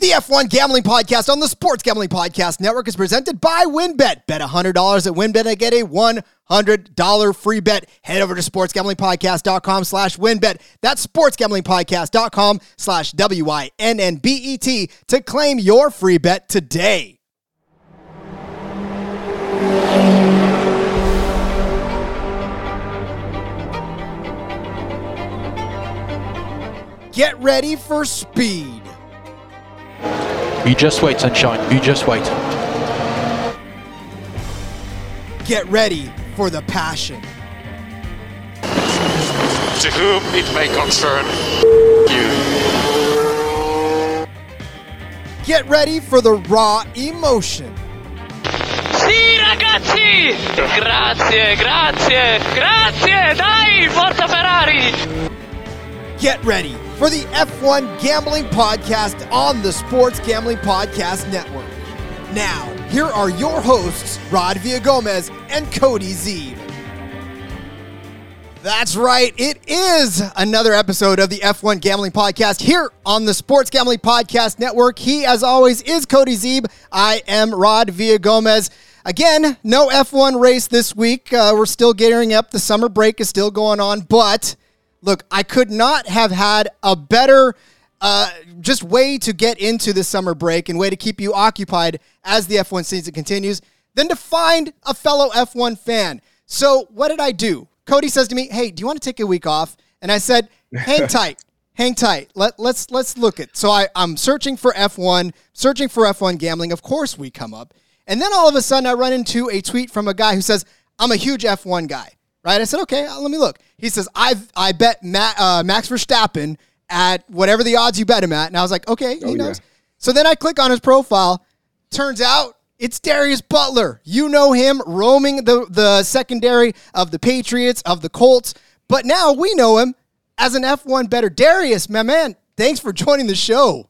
The F1 Gambling Podcast on the Sports Gambling Podcast Network is presented by WynnBET. Bet $100 at WynnBET and get a $100 free bet. Head over to sportsgamblingpodcast.com slash WynnBET. That's sportsgamblingpodcast.com slash W-I-N-N-B-E-T to claim your free bet today. Get ready for speed. You just wait, sunshine. You just wait. Get ready for the passion. To whom it may concern you. Get ready for the raw emotion. Sì ragazzi! Grazie, grazie, grazie! Dai, forza Ferrari! Get ready for the F1 Gambling Podcast on the Sports Gambling Podcast Network. Now, here are your hosts, Rod Villagomez and Cody Zeeb. That's right. It is another episode of the F1 Gambling Podcast here on the Sports Gambling Podcast Network. He, as always, is Cody Zeeb. I am Rod Villagomez. Again, no F1 race this week. Uh, we're still gearing up. The summer break is still going on, but look, I could not have had a better uh, just way to get into the summer break and way to keep you occupied as the F1 season continues than to find a fellow F1 fan. So, what did I do? Cody says to me, "Hey, do you want to take a week off?" And I said, "Hang tight." Hang tight. Let, let's let's look at. So I, I'm searching for F1, searching for F1 gambling. Of course, we come up, and then all of a sudden I run into a tweet from a guy who says, "I'm a huge F1 guy." Right? I said, okay, uh, let me look. He says, I I bet Matt, uh, Max Verstappen at whatever the odds you bet him at, and I was like, okay, he Oh, knows. yeah. So then I click on his profile. Turns out it's Darius Butler. You know him roaming the the secondary of the Patriots of the Colts, but now we know him as an F1 bettor. Darius, my man, thanks for joining the show.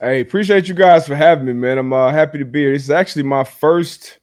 Hey, appreciate you guys for having me, man. I'm uh, happy to be here. This is actually my first,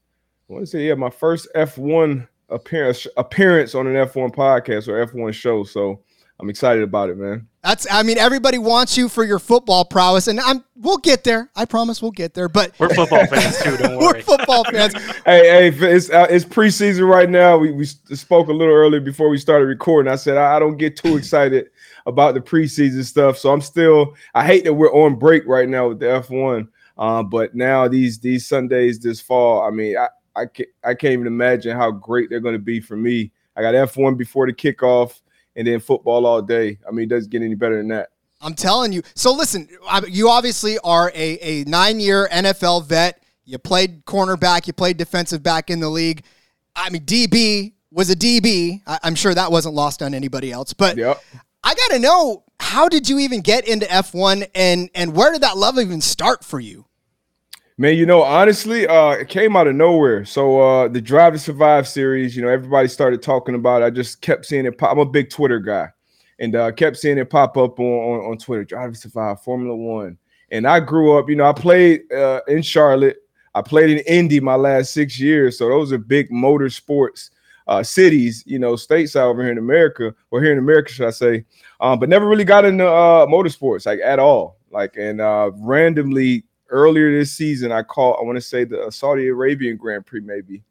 I want to say, yeah, my first F1 appearance appearance on an F1 podcast or F1 show. So I'm excited about it, man. That's I mean everybody wants you for your football prowess, and I'm we'll get there. I promise we'll get there. But We're football fans too. Don't we're worry. football fans. Hey, hey, it's uh, it's preseason right now. We we spoke a little earlier before we started recording. I said I, I don't get too excited about the preseason stuff, so I'm still. I hate that we're on break right now with the F1. Uh, but now these these Sundays this fall, I mean, I I can't, I can't even imagine how great they're going to be for me. I got F1 before the kickoff, and then football all day. I mean, it doesn't get any better than that. I'm telling you. So listen, you obviously are a, a nine year NFL vet. You played cornerback, you played defensive back in the league. I mean, DB was a DB. I, am sure that wasn't lost on anybody else. But Yep. I got to know how did you even get into F1 and, and where did that love even start for you? Man, you know, honestly, uh, it came out of nowhere. So uh the Drive to Survive series, you know, everybody started talking about. It. I just kept seeing it pop. I'm a big Twitter guy, and uh kept seeing it pop up on, on, on Twitter. Drive to Survive, Formula One. And I grew up, you know, I played uh in Charlotte. I played in Indy my last six years. So those are big motorsports uh cities, you know, stateside over here in America, or here in America, should I say. Um, but never really got into uh motorsports like at all. Like and uh randomly earlier this season I called I want to say the Saudi Arabian Grand Prix maybe.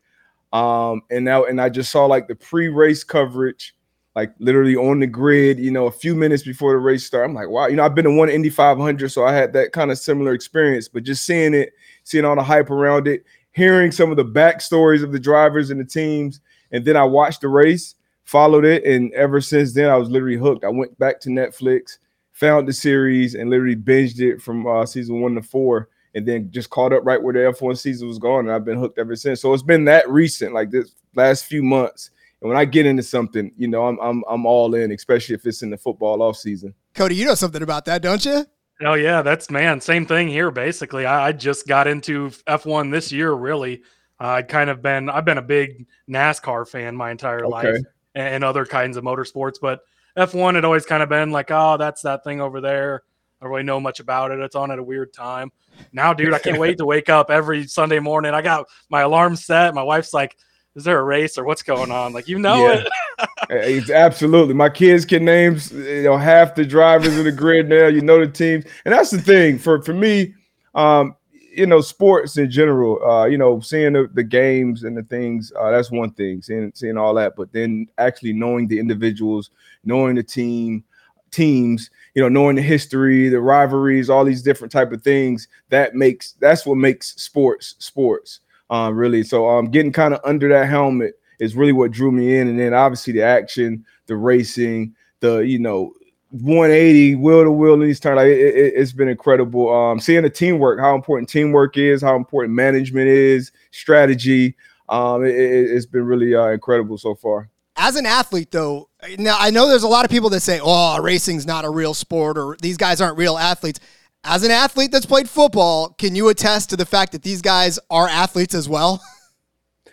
Um and now and I just saw like the pre-race coverage like literally on the grid, you know, a few minutes before the race start. I'm like, wow, you know, I've been to one Indy 500, so I had that kind of similar experience, but just seeing it, seeing all the hype around it, hearing some of the backstories of the drivers and the teams, and then I watched the race, followed it, and ever since then I was literally hooked. I went back to Netflix, found the series, and literally binged it from uh, season one to four, and then just caught up right where the F1 season was going, and I've been hooked ever since. So it's been that recent, like this last few months. And when I get into something, you know, I'm I'm I'm all in, especially if it's in the football off season. Cody, you know something about that, don't you? Oh yeah, that's man. Same thing here. Basically, I, I just got into F1 this year. Really, uh, I'd kind of been. I've been a big NASCAR fan my entire life, and, and other kinds of motorsports. But F1 had always kind of been like, oh, that's that thing over there. I don't really know much about it. It's on at a weird time. Now, dude, I can't wait to wake up every Sunday morning. I got my alarm set. My wife's like, "Is there a race or what's going on?" Like, you know Yeah. it. It's absolutely. My kids can name you know half the drivers in the grid now. You know the teams, and that's the thing for for me. um, you know, sports in general, uh, you know, seeing the, the games and the things, uh, that's one thing, seeing seeing all that, but then actually knowing the individuals, knowing the team, teams, you know, knowing the history, the rivalries, all these different type of things, that makes that's what makes sports sports. Um, really. So um getting kind of under that helmet is really what drew me in. And then obviously the action, the racing, the you know, 180 wheel to wheel these turns. Like it, has it, been incredible. Um, seeing the teamwork, how important teamwork is, how important management is, strategy. Um, it, has been really uh, incredible so far. As an athlete, though, now I know there's a lot of people that say, "Oh, racing's not a real sport," or "These guys aren't real athletes." As an athlete that's played football, can you attest to the fact that these guys are athletes as well?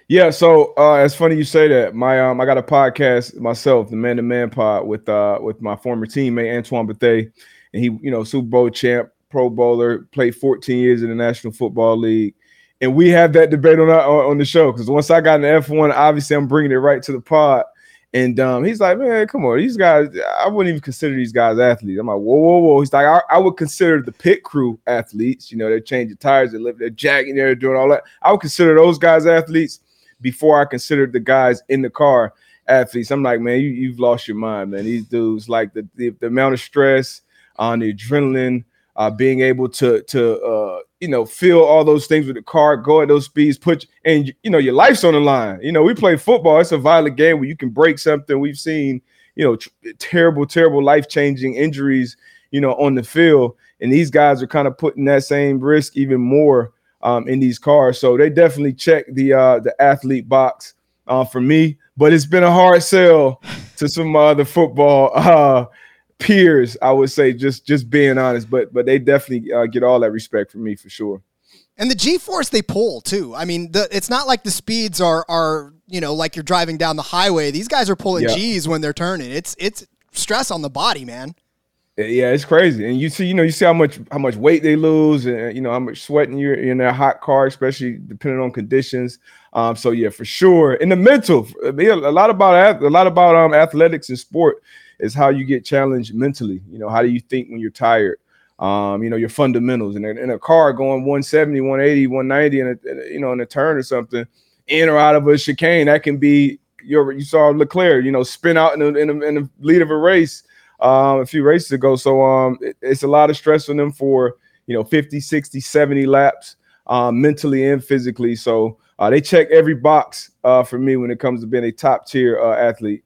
Yeah, so uh, it's funny you say that. My um, I got a podcast myself, the Man to Man Pod, with uh, with my former teammate Antoine Bethea, and he, you know, Super Bowl champ, Pro Bowler, played 14 years in the National Football League, and we have that debate on our, on the show because once I got the F1, obviously I'm bringing it right to the pod, and um, he's like, man, come on, these guys, I wouldn't even consider these guys athletes. I'm like, whoa, whoa, whoa. He's like, I, I would consider the pit crew athletes. You know, they're changing tires, they live, they're jacking, they're doing all that. I would consider those guys athletes before I considered the guys in the car athletes. I'm like, man, you, have lost your mind, man. These dudes, like the, the, the amount of stress on the adrenaline, uh, being able to to uh, you know feel all those things with the car, go at those speeds, put and you know your life's on the line. You know, we play football; it's a violent game where you can break something. We've seen you know tr- terrible, terrible, life changing injuries. You know, on the field, and these guys are kind of putting that same risk even more um, in these cars. So they definitely check the uh, the athlete box uh, for me. But it's been a hard sell to some other football uh, peers. I would say just just being honest, but but they definitely uh, get all that respect from me for sure. And the G force they pull too. I mean, the, it's not like the speeds are are you know like you're driving down the highway. These guys are pulling yeah. G's when they're turning. It's it's stress on the body, man. Yeah, it's crazy, and you see, you know, you see how much how much weight they lose, and you know how much sweating you're in that hot car, especially depending on conditions. Um, so yeah, for sure. In the mental, a lot about a lot about um athletics and sport is how you get challenged mentally. You know, how do you think when you're tired? Um, you know, your fundamentals. And in a car going 170, 180, 190, in a you know in a turn or something, in or out of a chicane, that can be your. You saw Leclerc, you know, spin out in, a, in, in the lead of a race um, a few races ago. So um, it, it's a lot of stress on them for, you know, 50, 60, 70 laps um, mentally and physically. So uh, they check every box uh, for me when it comes to being a top tier uh, athlete.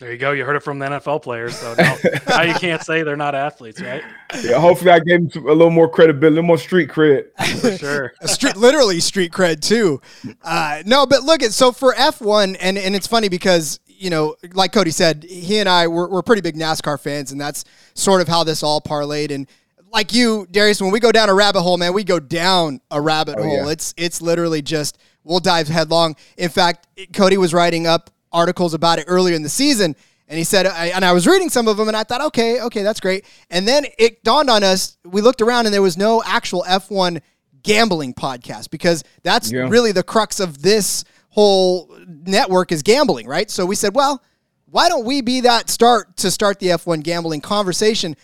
There you go. You heard it from the NFL players. So now, now, you can't say they're not athletes, right? Yeah. Hopefully, I gave them a little more credibility, a little more street cred. For sure. street, literally street cred too. Uh, no, but look at so for F one, and and it's funny because you know, like Cody said, he and I we're, we're pretty big NASCAR fans, and that's sort of how this all parlayed. And like you, Darius, when we go down a rabbit hole, man, we go down a rabbit oh, hole. Yeah. It's it's literally just we'll dive headlong. In fact, Cody was writing up articles about it earlier in the season, and he said, I, and I was reading some of them, and I thought, okay, okay, that's great. And then it dawned on us. We looked around, and there was no actual F one gambling podcast because that's yeah. really the crux of this whole network is gambling, right? So we said, well, why don't we be that start to start the F1 gambling conversation?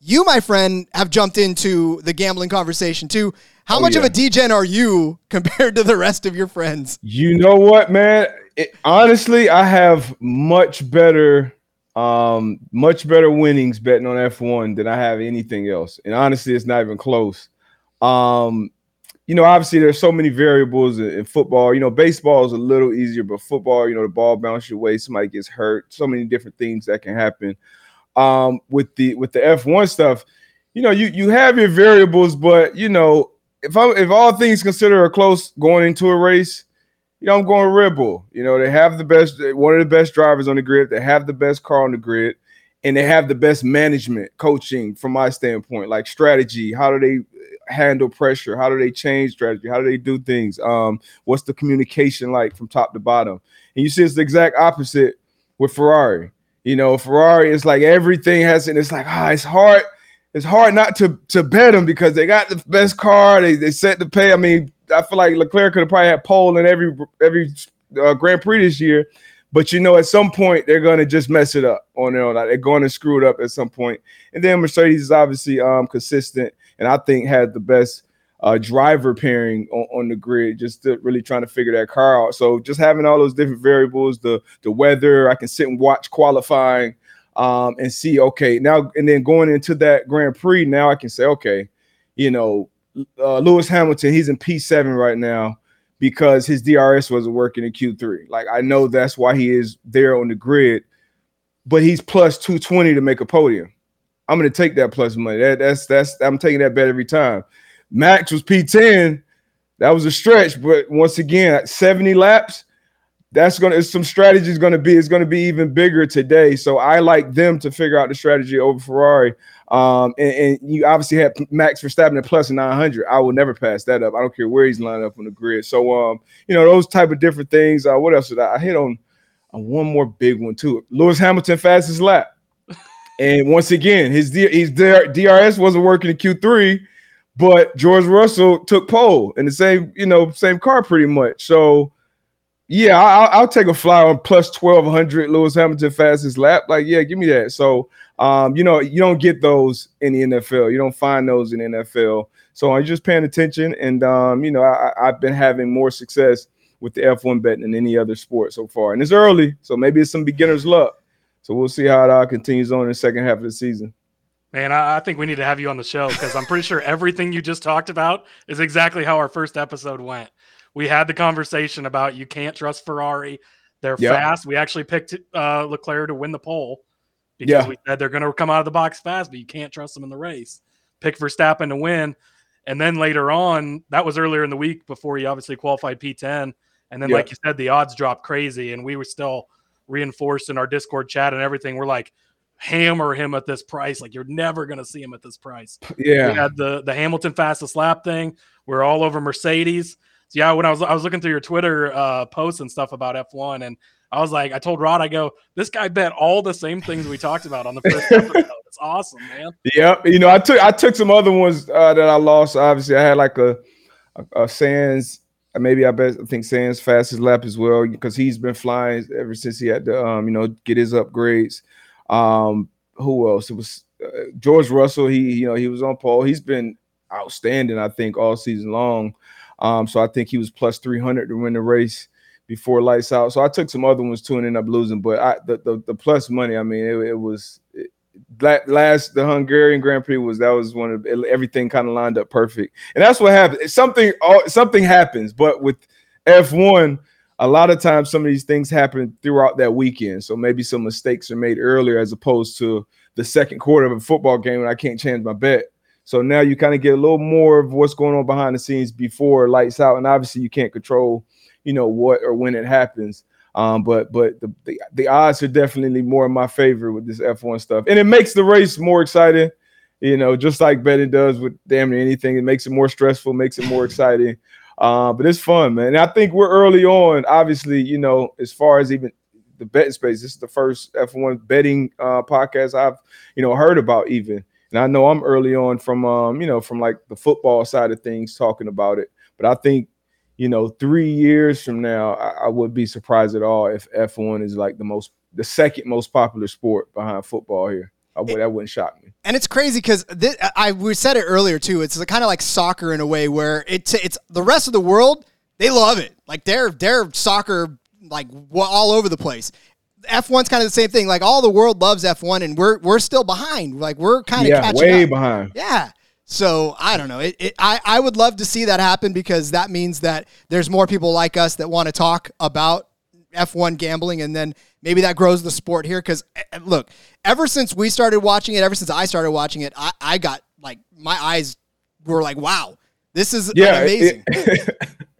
You, my friend, have jumped into the gambling conversation too. How oh, much yeah. of a degen are you compared to the rest of your friends? You know what, man? It, honestly, I have much better um much better winnings betting on F1 than I have anything else. And honestly, it's not even close. Um you know, obviously there's so many variables in, football. You know, baseball is a little easier, but football, you know, the ball bounces your way, somebody gets hurt, so many different things that can happen. Um, with the with the F1 stuff, you know, you you have your variables, but you know, if I if all things considered are close going into a race, you know, I'm going Red Bull. You know, they have the best, one of the best drivers on the grid. They have the best car on the grid, and they have the best management, coaching from my standpoint, like strategy. How do they handle pressure? How do they change strategy? How do they do things? Um, what's the communication like from top to bottom? And you see, it's the exact opposite with Ferrari. You know, Ferrari is like everything has, and it's like ah, it's hard. It's hard not to to bet them because they got the best car. They they set the pay. I mean, I feel like Leclerc could have probably had pole in every every uh, Grand Prix this year. But you know, at some point they're going to just mess it up on their own. They're going to screw it up at some point. And then Mercedes is obviously um, consistent and I think had the best uh, driver pairing on, on, the grid, just really trying to figure that car out. So just having all those different variables, the the weather, I can sit and watch qualifying um, and see, okay, now and then going into that Grand Prix, now I can say, okay, you know, uh, Lewis Hamilton, he's in P7 right now because his DRS wasn't working in Q3. Like I know that's why he is there on the grid, but he's plus 220 to make a podium. I'm to take that plus money. That, that's that's I'm taking that bet every time. Max was P10. That was a stretch, but once again, 70 laps. That's gonna some strategy is gonna be it's gonna be even bigger today. So I like them to figure out the strategy over Ferrari. Um, and, and, you obviously have Max Verstappen at plus 900. I will never pass that up. I don't care where he's lined up on the grid. So um, you know those type of different things. Uh, what else did I, I hit on? on one more big one too. Lewis Hamilton fastest lap. And once again, his, his DRS wasn't working in Q3, but George Russell took pole in the same, you know, same car pretty much. So, yeah, I'll, I'll take a fly on plus twelve hundred Lewis Hamilton fastest lap. Like, yeah, give me that. So, um, you know, you don't get those in the NFL. You don't find those in NFL. So I'm just paying attention, and um, you know, I, I've been having more success with the F1 betting than any other sport so far. And it's early, so maybe it's some beginner's luck. So we'll see how it all continues on in the second half of the season. Man, I, I think we need to have you on the show because I'm pretty sure everything you just talked about is exactly how our first episode went. We had the conversation about you can't trust Ferrari. They're yep. fast. We actually picked uh, Leclerc to win the pole because yeah. we said they're going to come out of the box fast, but you can't trust them in the race. Pick Verstappen to win. And then later on, that was earlier in the week before he obviously qualified P10. And then, yep. like you said, the odds dropped crazy, and we were still reinforced in our Discord chat and everything. We're like, hammer him at this price. Like you're never gonna see him at this price. Yeah. We had the the Hamilton fastest lap thing. We're all over Mercedes. So yeah, when I was I was looking through your Twitter uh, posts and stuff about F1, and I was like, I told Rod, I go, this guy bet all the same things we talked about on the first episode. It's awesome, man. Yep. You know, I took I took some other ones uh, that I lost. Obviously, I had like a a, a Sainz maybe I bet I think Sainz fastest lap as well because he's been flying ever since he had to um, you know get his upgrades. Um, who else? It was uh, George Russell. He, you know, he was on pole. He's been outstanding, I think, all season long. Um, so I think he was plus 300 to win the race before lights out. So I took some other ones too and ended up losing. But I, the, the, the plus money, I mean, it, it was it, last the Hungarian Grand Prix was that was one of everything kind of lined up perfect. And that's what happened. Something something happens, but with F1 a lot of times some of these things happen throughout that weekend. So maybe some mistakes are made earlier as opposed to the second quarter of a football game and I can't change my bet. So now you kind of get a little more of what's going on behind the scenes before lights out. And obviously you can't control, you know, what or when it happens. Um, but but the, the, the odds are definitely more in my favor with this F1 stuff. And it makes the race more exciting, you know, just like betting does with damn near anything. It makes it more stressful, makes it more exciting. Uh, but it's fun, man. And I think we're early on. Obviously, you know, as far as even the betting space, this is the first F1 betting uh, podcast I've you know heard about even. And I know I'm early on from um, you know, from like the football side of things talking about it. But I think, you know, three years from now, I, I would be surprised at all if F1 is like the most the second most popular sport behind football here. I would, that wouldn't shock me. And it's crazy because I we said it earlier too. It's kind of like soccer in a way where it's it's the rest of the world they love it. Like they're they're soccer like all over the place. F1's kind of the same thing. Like all the world loves F1, and we're we're still behind. Like we're kind of yeah, catching way up. behind. Yeah. So I don't know. It, it, I I would love to see that happen because that means that there's more people like us that want to talk about F1 gambling, and then maybe that grows the sport here. Because eh, eh, look, ever since we started watching it, ever since I started watching it, I, I got like my eyes were like, wow, this is yeah, amazing. It,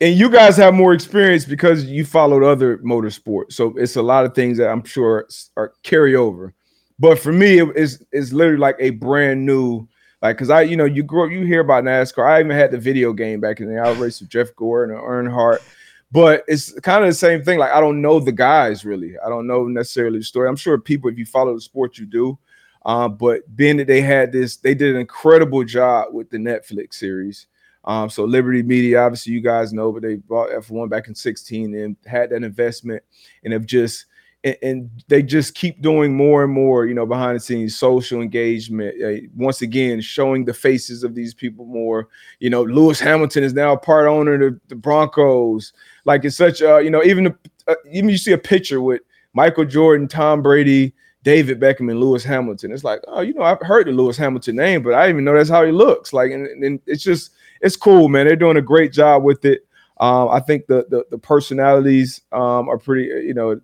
and you guys have more experience because you followed other motorsports, so it's a lot of things that I'm sure are carry over. But for me, it's it's literally like a brand new like because I you know you grow you hear about NASCAR. I even had the video game back in the I raced with Jeff Gordon and Earnhardt. But it's kind of the same thing. Like I don't know the guys really. I don't know necessarily the story. I'm sure people, if you follow the sport, you do. Um, but being that they had this, they did an incredible job with the Netflix series. Um, so Liberty Media, obviously, you guys know, but they bought F1 back in 16 and had that investment and have just and, they just keep doing more and more, you know, behind the scenes, social engagement. Uh, once again, showing the faces of these people more. You know, Lewis Hamilton is now part owner of the, the Broncos. Like it's such a, you know, even the, uh, even you see a picture with Michael Jordan, Tom Brady, David Beckham, and Lewis Hamilton. It's like, oh, you know, I've heard the Lewis Hamilton name, but I didn't even know that's how he looks. Like, and, and it's just, it's cool, man. They're doing a great job with it. Um, I think the, the the personalities um, are pretty, you know,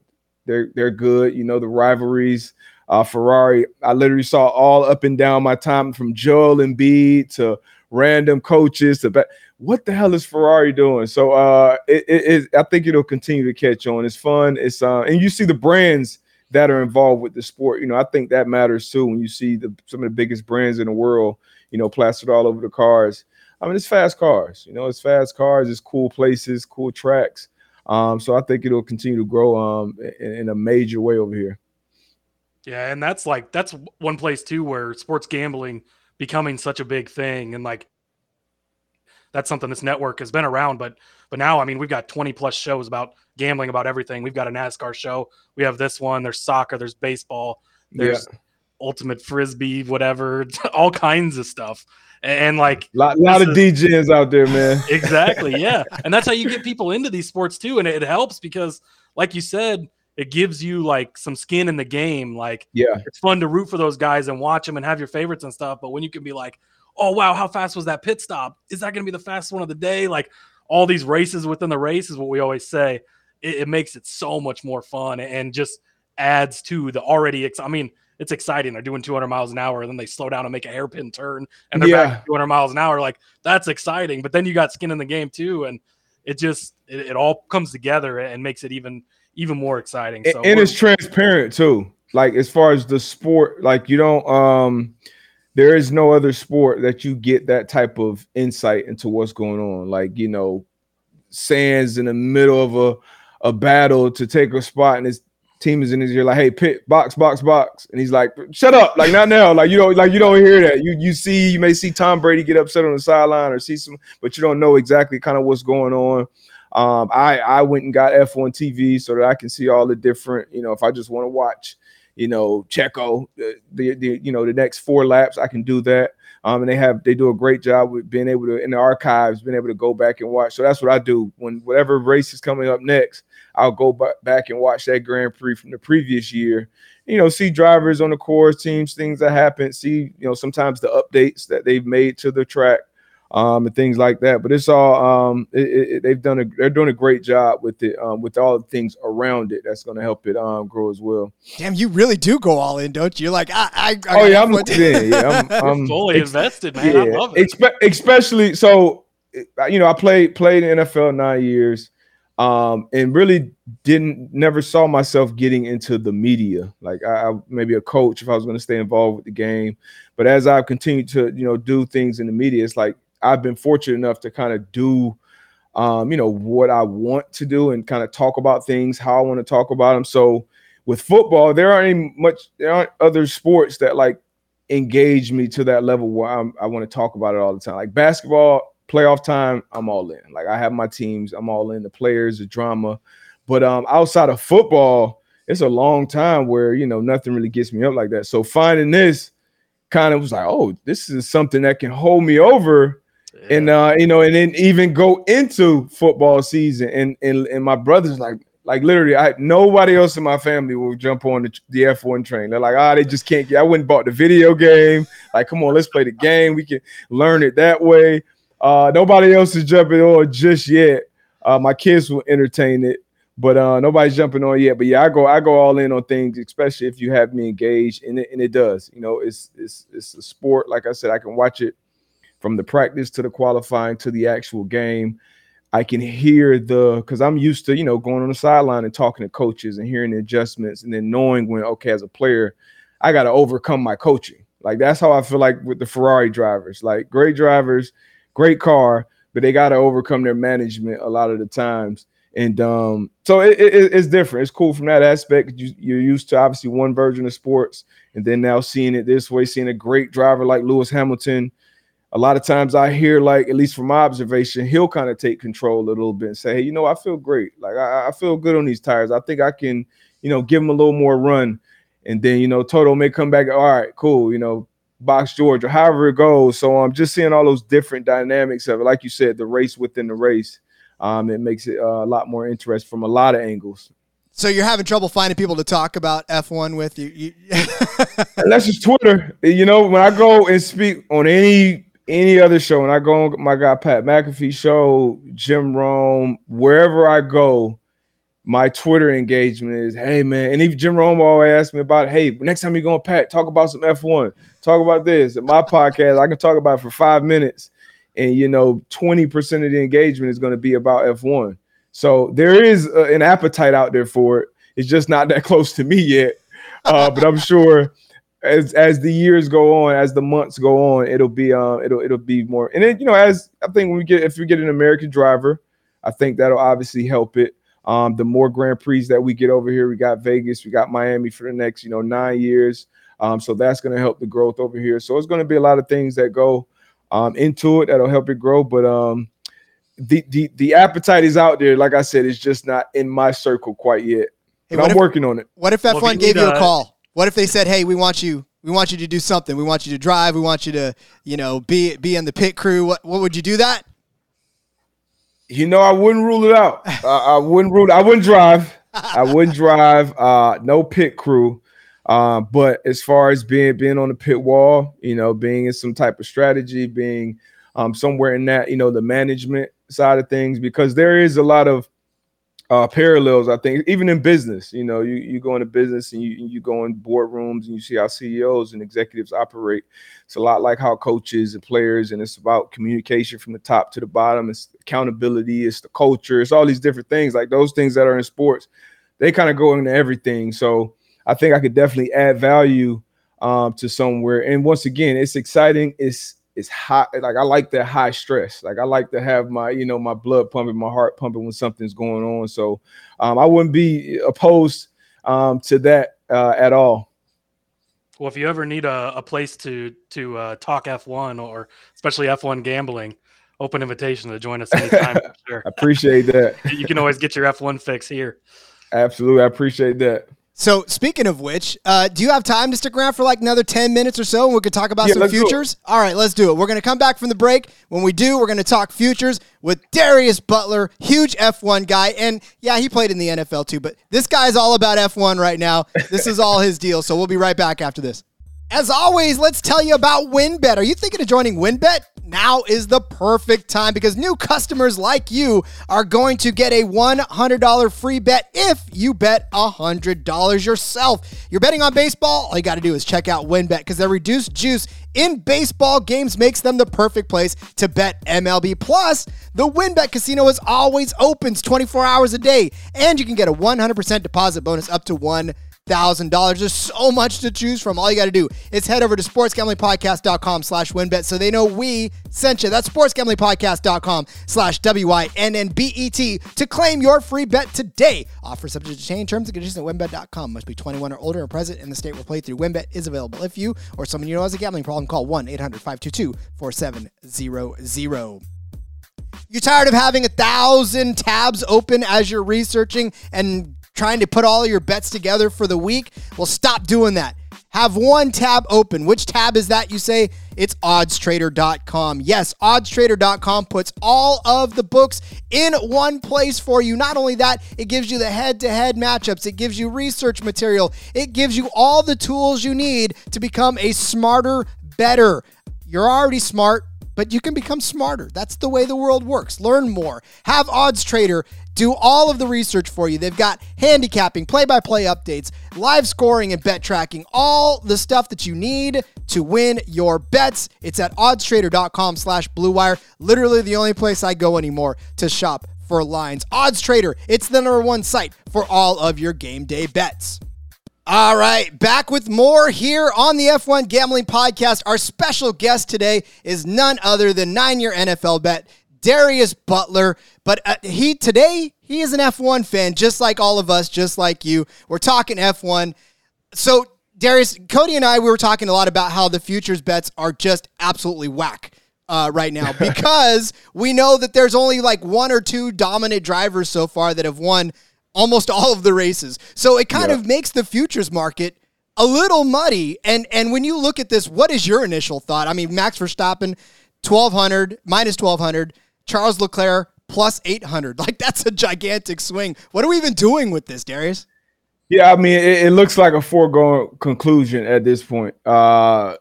they're they're good. You know, the rivalries. Uh, Ferrari, I literally saw all up and down my time from Joel Embiid to random coaches to what the hell is Ferrari doing? So uh, it, it, it, I think it'll continue to catch on. It's fun. It's uh, and you see the brands that are involved with the sport. You know, I think that matters too when you see the some of the biggest brands in the world. You know, plastered all over the cars. I mean, it's fast cars. You know, it's fast cars. It's cool places, cool tracks. Um, so I think it'll continue to grow um, in, in a major way over here. Yeah, and that's like that's one place too where sports gambling becoming such a big thing, and like that's something this network has been around, but but now I mean we've got 20 plus shows about gambling about everything. We've got a NASCAR show, we have this one, there's soccer, there's baseball, there's yeah. ultimate frisbee, whatever, all kinds of stuff and like a lot, lot of is, degens out there, man. exactly, yeah, and that's how you get people into these sports too, and it, it, helps because, like you said, it gives you like some skin in the game. Like, yeah, it's fun to root for those guys and watch them and have your favorites and stuff. But when you can be like, oh wow, how fast was that pit stop? Is that going to be the fastest one of the day? Like all these races within the race is what we always say. It, it makes it so much more fun and just adds to the already. Ex- I mean it's exciting. They're doing 200 miles an hour, and then they slow down and make a hairpin turn, and they're yeah. back 200 miles an hour. Like that's exciting. But then you got skin in the game too, and it just it, it all comes together and makes it even even more exciting. So and it's transparent too. Like as far as the sport, like you don't um there is no other sport that you get that type of insight into what's going on. Like, you know, Sainz in the middle of a, a battle to take a spot and it's team is in his ear like, hey, pit, box, box, box. And he's like, shut up. Like, not now. Like, you don't like you don't hear that. You you see, you may see Tom Brady get upset on the sideline or see some, but you don't know exactly kind of what's going on. Um, I I went and got F1 TV so that I can see all the different, you know, if I just want to watch, you know, Checo, the, the, the you know the next four laps, I can do that. Um, and they have they do a great job with being able to in the archives, being able to go back and watch. So that's what I do when whatever race is coming up next. I'll go back and watch that Grand Prix from the previous year. You know, see drivers on the course, teams, things that happen. See, you know, sometimes the updates that they've made to the track, um, and things like that. But it's all um, it, it, they've done a they're doing a great job with it, um, with all the things around it. That's going to help it um grow as well. Damn, you really do go all in, don't you? Like I, I, I oh yeah, I'm, yeah, yeah, I'm, I'm fully ex- invested, man. Yeah, I love it. Expe- especially so, you know, I played played in NFL nine years um, and really didn't never saw myself getting into the media. Like I, I maybe a coach if I was going to stay involved with the game, but as I've continued to you know do things in the media, it's like I've been fortunate enough to kind of do. Um, you know what I want to do and kind of talk about things how I want to talk about them. So with football, there aren't any much there aren't other sports that like engage me to that level where I'm, I want to talk about it all the time. Like basketball, playoff time, I'm all in. Like I have my teams, I'm all in. The players, the drama, but um, outside of football, it's a long time where you know nothing really gets me up like that. So finding this kind of was like, oh, this is something that can hold me over. Yeah. And uh, you know, and then even go into football season, and and, and my brother's like, like literally, I nobody else in my family will jump on the, the F1 train. They're like, ah, oh, they just can't get. I went and bought the video game. Like, come on, let's play the game. We can learn it that way. Uh, nobody else is jumping on just yet. Uh, my kids will entertain it, but uh, nobody's jumping on yet. But yeah, I go I go all in on things, especially if you have me engaged, and it, and it does. You know, it's it's it's a sport. Like I said, I can watch it from the practice to the qualifying to the actual game. I can hear the because I'm used to you know going on the sideline and talking to coaches and hearing the adjustments, and then knowing when okay as a player, I got to overcome my coaching. Like that's how I feel like with the Ferrari drivers, like great drivers great car, but they got to overcome their management a lot of the times. And um, so it, it, it's different. It's cool from that aspect. You, are used to obviously one version of sports, and then now seeing it this way, seeing a great driver like Lewis Hamilton. A lot of times I hear, like, at least from my observation, he'll kind of take control a little bit and say, Hey, you know, I feel great. Like, I, I feel good on these tires. I think I can, you know, give him a little more run. And then, you know, Toto may come back, all right, cool, you know, box George or however it goes. So I'm um, just seeing all those different dynamics of it. Like you said, the race within the race. Um, it makes it uh, a lot more interesting from a lot of angles. So you're having trouble finding people to talk about F1 with you. you that's just Twitter. You know, when I go and speak on any any other show, and I go on my guy Pat McAfee show, Jim Rome, wherever I go, my Twitter engagement is, hey man, and even Jim Rome always asks me about, hey, next time you go on Pat, talk about some F1, talk about this. My podcast, I can talk about for five minutes, and you know, 20% of the engagement is going to be about F1. So there is an appetite out there for it. It's just not that close to me yet. Uh, but I'm sure as as the years go on, as the months go on, it'll be uh, it'll it'll be more. And then you know, as I think when we get if we get an American driver, I think that'll obviously help it. Um, the more Grand Prix that we get over here, we got Vegas, we got Miami for the next you know nine years. Um, so that's going to help the growth over here. So it's going to be a lot of things that go um, into it that'll help it grow. But um, the the the appetite is out there. Like I said, it's just not in my circle quite yet. Hey, but I'm if, working on it. What if F1 well, gave you a call? What if they said, "Hey, we want you. We want you to do something. We want you to drive. We want you to, you know, be be in the pit crew." What what would you do that? You know, I wouldn't rule it out. uh, I wouldn't rule. I wouldn't drive. I wouldn't drive. Uh, no pit crew. Uh, but as far as being being on the pit wall, you know, being in some type of strategy, being um, somewhere in that, you know, the management side of things because there is a lot of uh, parallels. I think even in business, you know, you you go into business and you you go in boardrooms and you see how CEOs and executives operate. It's a lot like how coaches and players, and it's about communication from the top to the bottom. It's accountability. It's the culture. It's all these different things. Like those things that are in sports, they kind of go into everything. So I think I could definitely add value um, to somewhere. And once again, it's exciting. It's it's hot. Like I like that high stress. Like I like to have my, you know, my blood pumping, my heart pumping when something's going on. So um, I wouldn't be opposed um, to that uh, at all. Well, if you ever need a, a place to to uh, talk F1 or especially F1 gambling, open invitation to join us anytime. sure. I appreciate that. you can always get your F1 fix here. Absolutely, I appreciate that. So, speaking of which, uh, do you have time to stick around for like another 10 minutes or so and we could talk about yeah, some futures? All right, let's do it. We're going to come back from the break. When we do, we're going to talk futures with Darius Butler, huge F1 guy. And yeah, he played in the NFL too, but this guy's all about F1 right now. This is all his deal. So, we'll be right back after this. As always, let's tell you about WynnBET. Are you thinking of joining WynnBET? Now is the perfect time because new customers like you are going to get a $100 free bet if you bet $100 yourself. You're betting on baseball? All you got to do is check out WynnBET because their reduced juice in baseball games makes them the perfect place to bet MLB. Plus, the WynnBET Casino is always open 24 hours a day, and you can get a 100% deposit bonus up to one thousand dollars. There's so much to choose from. All you got to do is head over to sportsgamblingpodcast.com slash wynnbet so they know we sent you. That's sportsgamblingpodcast.com slash to claim your free bet today. Offer subject to change terms and conditions at wynnbet.com. Must be 21 or older and present in the state where playthrough. winbet is available. If you or someone you know has a gambling problem, call 1-800-522-4700. You tired of having a thousand tabs open as you're researching and trying to put all your bets together for the week, well, stop doing that. Have one tab open. Which tab is that, you say? It's oddstrader.com. Yes, oddstrader.com puts all of the books in one place for you. Not only that, it gives you the head to head matchups, it gives you research material, it gives you all the tools you need to become a smarter, better. You're already smart but you can become smarter. That's the way the world works. Learn more. Have Odds Trader do all of the research for you. They've got handicapping, play-by-play updates, live scoring and bet tracking, all the stuff that you need to win your bets. It's at oddstrader.com slash bluewire. Literally the only place I go anymore to shop for lines. Odds Trader, it's the number one site for all of your game day bets. All right, back with more here on the F1 Gambling Podcast. Our special guest today is none other than nine year NFL bet, Darius Butler. But uh, he today, he is an F1 fan, just like all of us, just like you. We're talking F1. So, Darius, Cody and I, we were talking a lot about how the futures bets are just absolutely whack. Uh, right now because we know that there's only like one or two dominant drivers so far that have won almost all of the races. So it kind Yeah. of makes the futures market a little muddy. And and when you look at this, what is your initial thought? I mean, Max Verstappen, twelve hundred minus twelve hundred, Charles Leclerc plus eight hundred. Like that's a gigantic swing. What are we even doing with this, Darius? Yeah, I mean, it, it looks like a foregone conclusion at this point. Uh,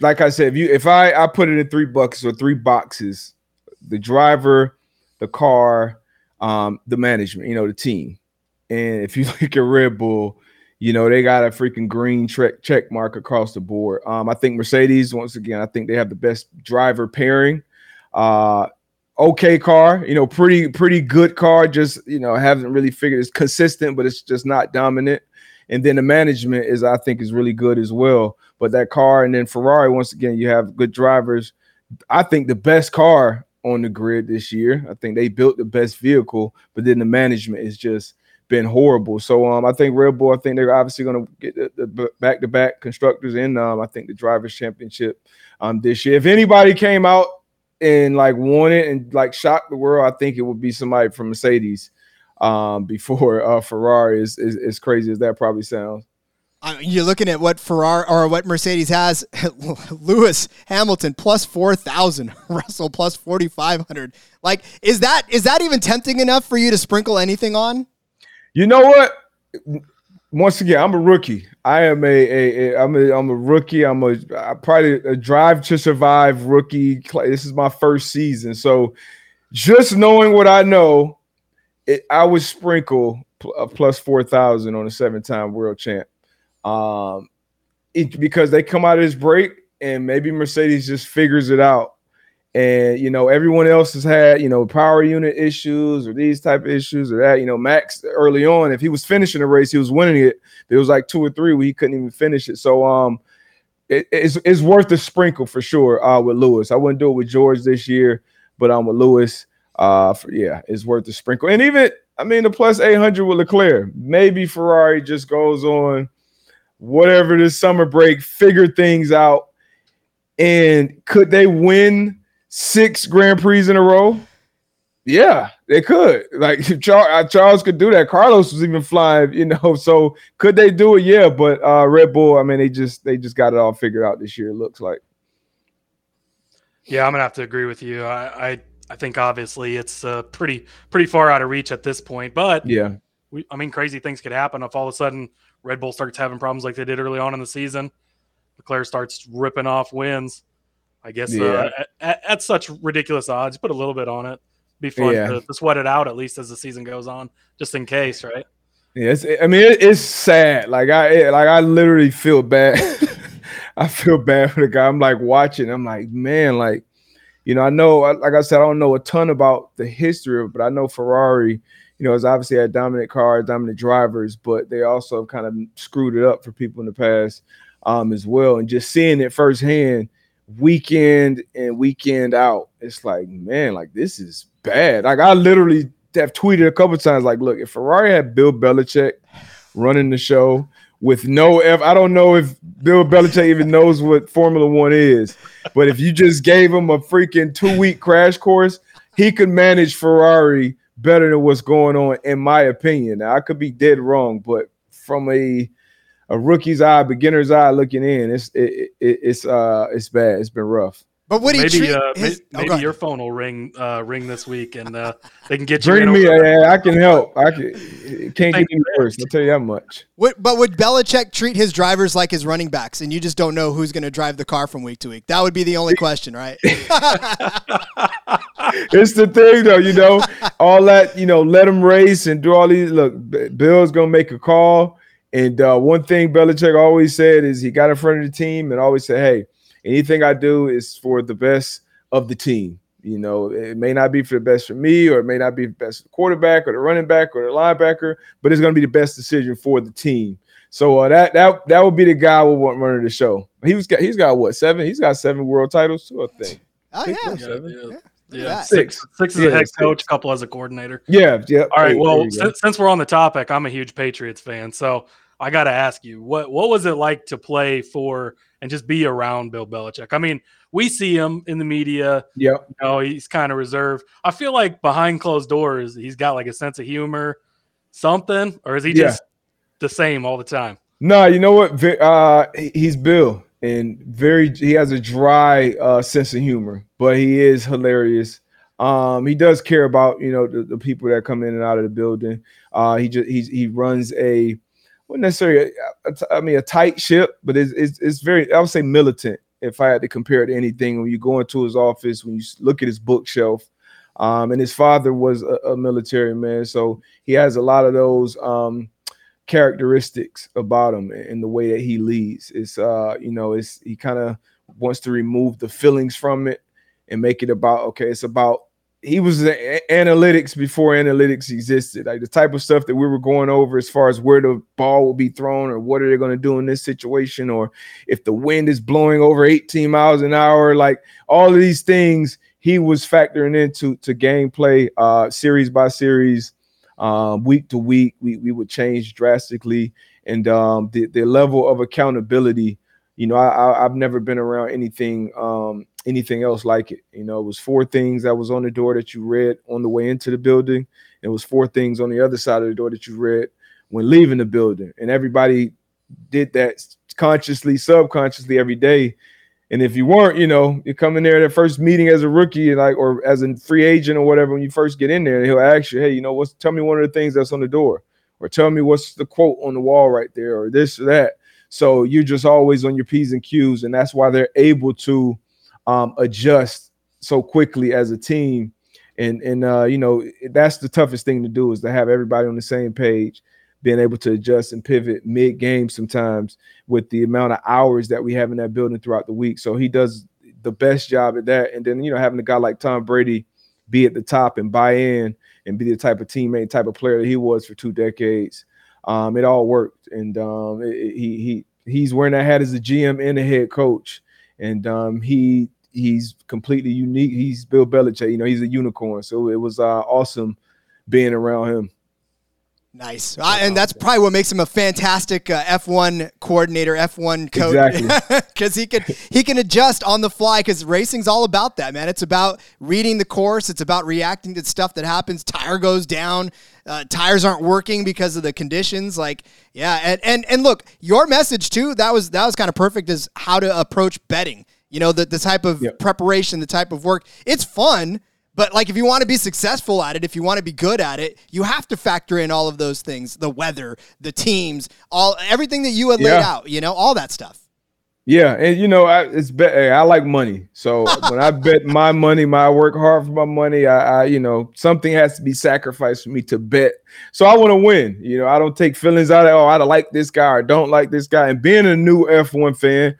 like I said, if you if I I put it in three buckets or three boxes, the driver, the car, um, the management, you know, the team. And if you look at Red Bull, you know, they got a freaking green check check mark across the board. Um, I think Mercedes, once again, I think they have the best driver pairing. Uh, okay car, you know, pretty pretty good car. Just you know, haven't really figured it's consistent, but it's just not dominant. And then the management is, I think, is really good as well. But that car, and then Ferrari, once again, you have good drivers. I think the best car on the grid this year. I think they built the best vehicle, but then the management has just been horrible. So um, I think Red Bull, I think they're obviously going to get the, the back to back constructors in. Um, I think the drivers championship um this year. If anybody came out and like won it and like shocked the world, I think it would be somebody from Mercedes um before uh Ferrari is is as crazy as that probably sounds. I mean, you're looking at what Ferrari or what Mercedes has. Lewis Hamilton plus four thousand, Russell plus forty five hundred. Like, is that is that even tempting enough for you to sprinkle anything on? You know what? Once again, I'm a rookie. I am a, a, a I'm a I'm a rookie. I'm a I probably a drive to survive rookie. This is my first season, so just knowing what I know, it, I would sprinkle a uh, plus four thousand on a seven time world champ. Um, it, because they come out of this break and maybe Mercedes just figures it out. And you know, everyone else has had you know power unit issues or these type of issues or that. You know, Max early on, if he was finishing the race, he was winning it. There was like two or three where he couldn't even finish it. So um, it, it's it's worth the sprinkle for sure. Uh, with Lewis, I wouldn't do it with George this year, but I'm um, with Lewis. Uh, for, yeah, it's worth the sprinkle. And even I mean, the plus eight hundred with Leclerc. Maybe Ferrari just goes on whatever this summer break, figure things out, and could they win? six Grand Prix in a row? Yeah, they could. Like Charles, Charles could do that. Carlos was even flying, you know. So could they do it? Yeah, but uh Red Bull, I mean, they just they just got it all figured out this year. It looks like. Yeah, I'm gonna have to agree with you. I I, I think obviously it's uh, pretty pretty far out of reach at this point, but Yeah, we, I mean, crazy things could happen if all of a sudden Red Bull starts having problems like they did early on in the season. Leclerc starts ripping off wins. I guess Yeah. uh, at, at, at such ridiculous odds, put a little bit on it. Be fun Yeah. to, to sweat it out at least as the season goes on, just in case, right? yeah. It's, I mean, it, it's sad. Like I it- like I literally feel bad. I feel bad for the guy. I'm like watching. I'm like, man, like you know, I know, like I said, I don't know a ton about the history of, it, but I know Ferrari, you know, has obviously had dominant cars, dominant drivers, but they also have kind of screwed it up for people in the past um, as well. And just seeing it firsthand, weekend and weekend out, it's like, man, like this is bad. Like I literally have tweeted a couple times, like, look, if Ferrari had Bill Belichick running the show with no, F- I don't know if Bill Belichick even knows what Formula One is, but if you just gave him a freaking two week crash course, he could manage Ferrari better than what's going on, in my opinion. Now, I could be dead wrong, but from a a rookie's eye, beginner's eye looking in, it's it, it, it's uh it's bad. It's been rough. But would he maybe treat uh, his, may- oh, maybe your phone will ring uh, ring this week, and uh, they can get you. Bring in me, over- yeah, I can help. I can, can't get any worse. I'll tell you that much. Would, but would Belichick treat his drivers like his running backs, and you just don't know who's going to drive the car from week to week? That would be the only question, right? it's the thing though, you know, all that, you know, let him race and do all these. Look, Bill's gonna make a call, and uh, one thing Belichick always said is he got in front of the team and always said, "Hey, anything I do is for the best of the team." You know, it may not be for the best for me, or it may not be the best for the quarterback or the running back or the linebacker, but it's gonna be the best decision for the team. So uh, that that that would be the guy who want running the show. He was got he's got what seven? He's got seven world titles too, I think. oh think yeah. seven. yeah, Yeah. yeah. Six. Six, six as Yeah, a head six. coach, a couple as a coordinator. Yeah, yeah. All right. There- Well, there you go. since, since we're on the topic, I'm a huge Patriots fan, so I got to ask you what what was it like to play for and just be around Bill Belichick? I mean, we see him in the media. Yep. You know, he's kind of reserved. I feel like behind closed doors, he's got like a sense of humor. something, or is he Yeah. just the same all the time? No, you know what? Uh, he's Bill, and very he has a dry uh, sense of humor, but he is hilarious. Um, he does care about you know the, the people that come in and out of the building. Uh, he just he's, he runs a not necessarily I mean a tight ship, but it's, it's it's very I would say militant. If I had to compare it to anything, when you go into his office, when you look at his bookshelf, um, and his father was a, a military man, so he has a lot of those. Um, characteristics about him and the way that he leads. It's uh, you know, it's he kind of wants to remove the feelings from it and make it about okay, it's about he was analytics before analytics existed. Like the type of stuff that we were going over as far as where the ball will be thrown or what are they going to do in this situation or if the wind is blowing over 18 miles an hour, like all of these things he was factoring into to gameplay uh series by series um, week to week, we, we would change drastically. And um, the, the level of accountability, you know, I, I, I've never been around anything um, anything else like it. You know, it was four things that was on the door that you read on the way into the building. It was four things on the other side of the door that you read when leaving the building. And everybody did that consciously, subconsciously every day. And if you weren't, you know, you come in there at that first meeting as a rookie, like or as a free agent or whatever, when you first get in there, he'll ask you, hey, you know, what's tell me one of the things that's on the door, or tell me what's the quote on the wall right there, or this or that. So you're just always on your P's and Q's, and that's why they're able to um, adjust so quickly as a team. And and uh, you know, that's the toughest thing to do is to have everybody on the same page, being able to adjust and pivot mid game sometimes with the amount of hours that we have in that building throughout the week. So he does the best job at that. And then, you know, having a guy like Tom Brady be at the top and buy in and be the type of teammate, type of player that he was for two decades. Um, it all worked. And um, it- he he he's wearing that hat as a GM and a head coach. And um, he he's completely unique. He's Bill Belichick, you know, he's a unicorn. So it was uh, awesome being around him. Nice, Uh, and that's probably what makes him a fantastic uh, F1 coordinator, F1 coach, Exactly. because he can he can adjust on the fly. Because racing's all about that, man. It's about reading the course. It's about reacting to stuff that happens. Tire goes down, uh, tires aren't working because of the conditions. Like, yeah, and and and look, your message too. That was that was kind of perfect. Is how to approach betting. You know, the the type of Yep. preparation, the type of work. It's fun. But like if you want to be successful at it, if you want to be good at it, you have to factor in all of those things, the weather, the teams, all everything that you had laid out, you know, all that stuff. Yeah, and you know, I it's bet hey, I like money. So when I bet my money, my I work hard for my money. I, I, you know, something has to be sacrificed for me to bet. So I want to win. You know, I don't take feelings out of oh, I like this guy or don't like this guy. And being a new F1 fan,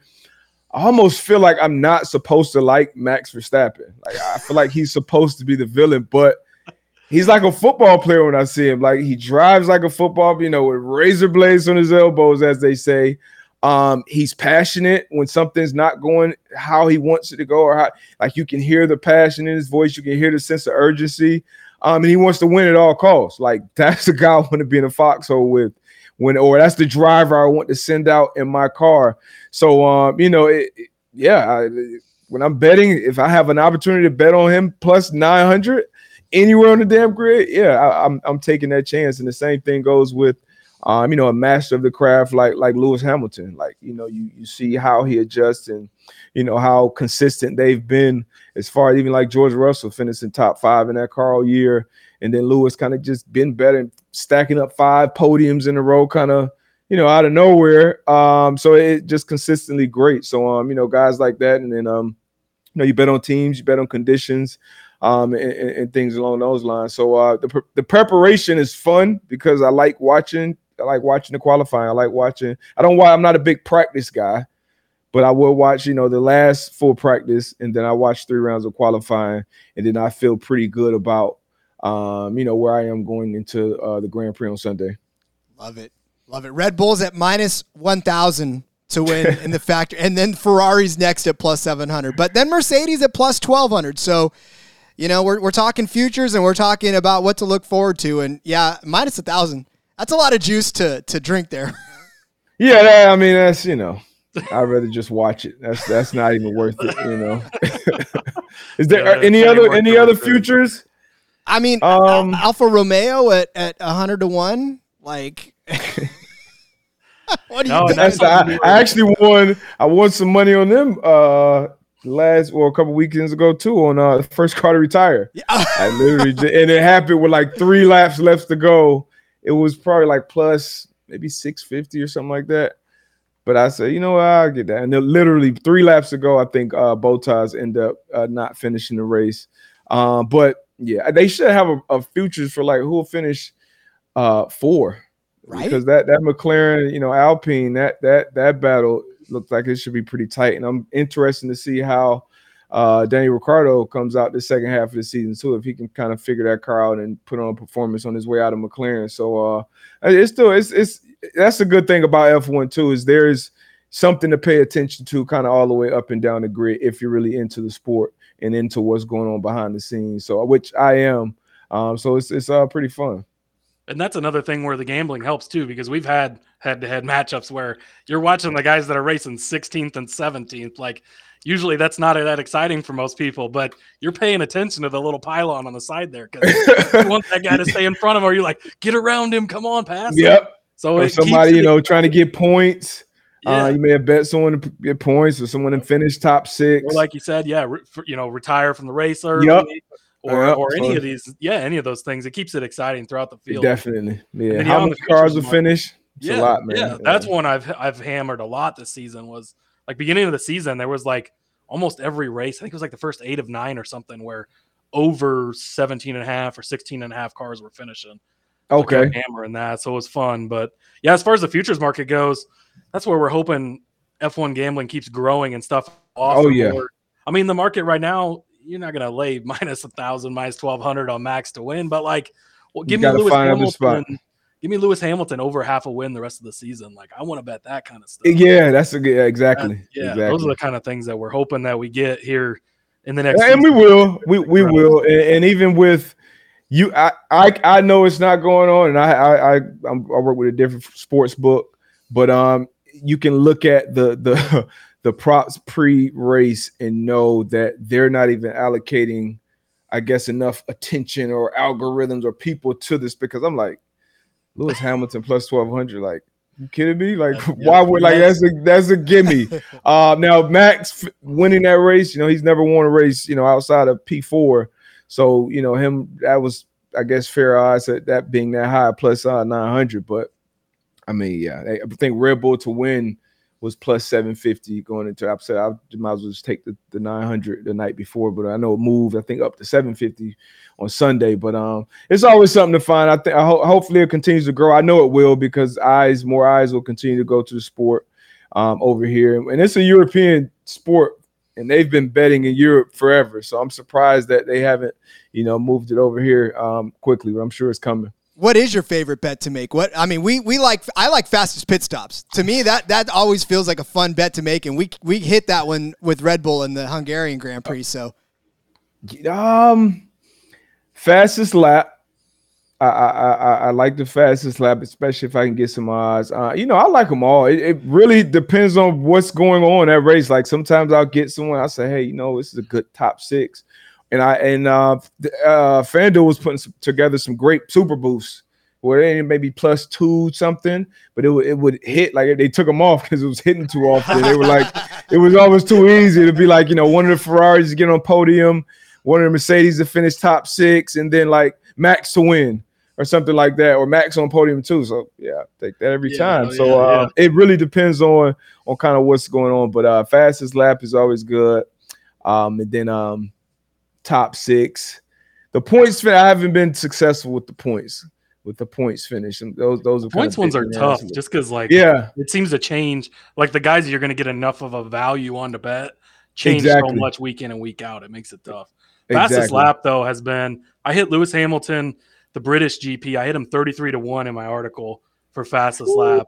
I almost feel like I'm not supposed to like Max Verstappen. Like I feel like he's supposed to be the villain, but he's like a football player when I see him. Like he drives like a football, you know, with razor blades on his elbows, as they say. Um, he's passionate when something's not going how he wants it to go, or how like you can hear the passion in his voice, you can hear the sense of urgency. Um, and he wants to win at all costs. Like that's the guy I want to be in a foxhole with when, or that's the driver I want to send out in my car. So, um, you know, it, it- yeah, I, when I'm betting, if I have an opportunity to bet on him plus 900 anywhere on the damn grid, yeah, I, I'm I'm taking that chance. And the same thing goes with, um, you know, a master of the craft like like Lewis Hamilton. Like, you know, you you see how he adjusts and you know how consistent they've been as far as even like George Russell finishing top five in that car all year, and then Lewis kind of just been better, and stacking up five podiums in a row, kind of you know, out of nowhere. Um, so it just consistently great. So um, you know, guys like that, and then um, you know, you bet on teams, you bet on conditions, um, and, and, and things along those lines. So uh, the the preparation is fun because I like watching. I like watching the qualifying. I like watching. I don't. wa- I'm not a big practice guy, but I will watch. You know, the last full practice, and then I watch three rounds of qualifying, and then I feel pretty good about. Um, you know where I am going into uh, the Grand Prix on Sunday. Love it. Love it. Red Bull's at minus 1,000 to win in the factor. And then Ferrari's next at plus 700. But then Mercedes at plus 1,200. So, you know, we're, we're talking futures and we're talking about what to look forward to. And yeah, minus a 1,000. That's a lot of juice to, to drink there. Yeah, that, I mean that's you know, I'd rather just watch it. That's that's not even worth it. You know. Is there Yeah, any other any other research. futures? I mean, Um, Al- Alfa Romeo at at hundred to one, like. what do you No, that's That's, I, I actually won. I won some money on them uh last or a couple weekends ago too on uh the first car to retire. Yeah. I literally ju- and it happened with like three laps left to go. It was probably like plus maybe six fifty or something like that. But I said, you know what, I'll get that. And then literally three laps ago, I think uh Bottas end up uh, not finishing the race. Um, but yeah, they should have a, a futures for like who will finish uh four right? because that that McLaren, you know, Alpine, that that that battle looks like it should be pretty tight, and I'm interested to see how uh Danny Ricciardo comes out the second half of the season too, if he can kind of figure that car out and put on a performance on his way out of McLaren. So uh it's still it's it's that's a good thing about F1 too is there's something to pay attention to kind of all the way up and down the grid if you're really into the sport and into what's going on behind the scenes. So which I am. Um, so it's it's uh pretty fun. And that's another thing where the gambling helps too, because we've had head to head matchups where you're watching the guys that are racing 16th and 17th. Like, usually that's not that exciting for most people, but you're paying attention to the little pylon on the side there because you want that guy to stay in front of him, or you're like, get around him, come on, pass. him." Yep. So or somebody you know trying to get points. Yeah. Uh, you may have bet someone to get points or someone to finish top six. or like you said, yeah, re- for, you know, retire from the race early, Yep. or Yep. or any So- of these, yeah, any of those things. It keeps it exciting throughout the field. Definitely, yeah. How many cars will finish? It's yeah, a lot, man. Yeah, that's one I've I've hammered a lot this season. Was like beginning of the season, there was like almost every race. I think it was like the first eight of nine or something where over 17 and a half or 16 and a half cars were finishing. Okay. I'm hammering that. So it was fun. But yeah, as far as the futures market goes, that's where we're hoping F1 gambling keeps growing and stuff. Oh, yeah. more. I mean, the market right now, you're not going to lay minus a thousand, minus 1200 on max to win, but like, well, You give me gotta Lewis find a spot. Hamilton. Give me Lewis Hamilton over half a win the rest of the season. Like, I want to bet that kind of stuff. Yeah, that's a good. Yeah, exactly. That- yeah, exactly. those are the kind of things that we're hoping that we get here in the next. and we will we we will and, and even with you I, I i know it's not going on and i i I, I'm, I work with a different sports book but um you can look at the the the props pre-race and know that they're not even allocating i guess enough attention or algorithms or people to this because i'm like lewis hamilton plus 1200 like you kidding me like Yeah, why would like that's a that's a gimme uh, now Max winning that race, you know, he's never won a race, you know, outside of P4. So, you know, him that was, I guess, fair odds at that being that high plus uh 900. But I mean, yeah, I I think Red Bull to win was plus 750 going into I said I might as well just take the, the 900 the night before, but I know it moved, I think up to 750 on Sunday. But um, it's always something to find. I think I ho- hopefully it continues to grow. I know it will because eyes, more eyes will continue to go to the sport um, over here, and it's a European sport, and they've been betting in Europe forever. So I'm surprised that they haven't, you know, moved it over here um, quickly. But I'm sure it's coming. What is your favorite bet to make? What I mean, we we like I like fastest pit stops. To me, that that always feels like a fun bet to make, and we we hit that one with Red Bull in the Hungarian Grand Prix. So Um, fastest lap. I, I I I like the fastest lap, especially if I can get some odds. Uh, you know, I like them all. It, it really depends on what's going on that race. Like sometimes I'll get someone. I say, hey, you know, this is a good top six, and I and uh, uh FanDuel was putting some, together some great super boosts where they maybe plus two something, but it would it would hit like they took them off because it was hitting too often. they were like, it was almost too easy to be like, you know, one of the Ferraris get on podium, one of the Mercedes to finish top six, and then like Max to win or something like that, or Max on podium too. So yeah, take that every Yeah, time. oh, so yeah, uh, it really depends on on kind of what's going on. But uh fastest lap is always good. Um, and then um top six. The points fin- I haven't been successful with the points, with the points finish. And those those are points ones are tough around. just because like Yeah, it seems to change. Like the guys you're going to get enough of a value on to bet change so much week in and week out. It makes it tough. Fastest lap though has been I hit Lewis Hamilton, the British GP. I hit him 33 to one in my article for fastest lap.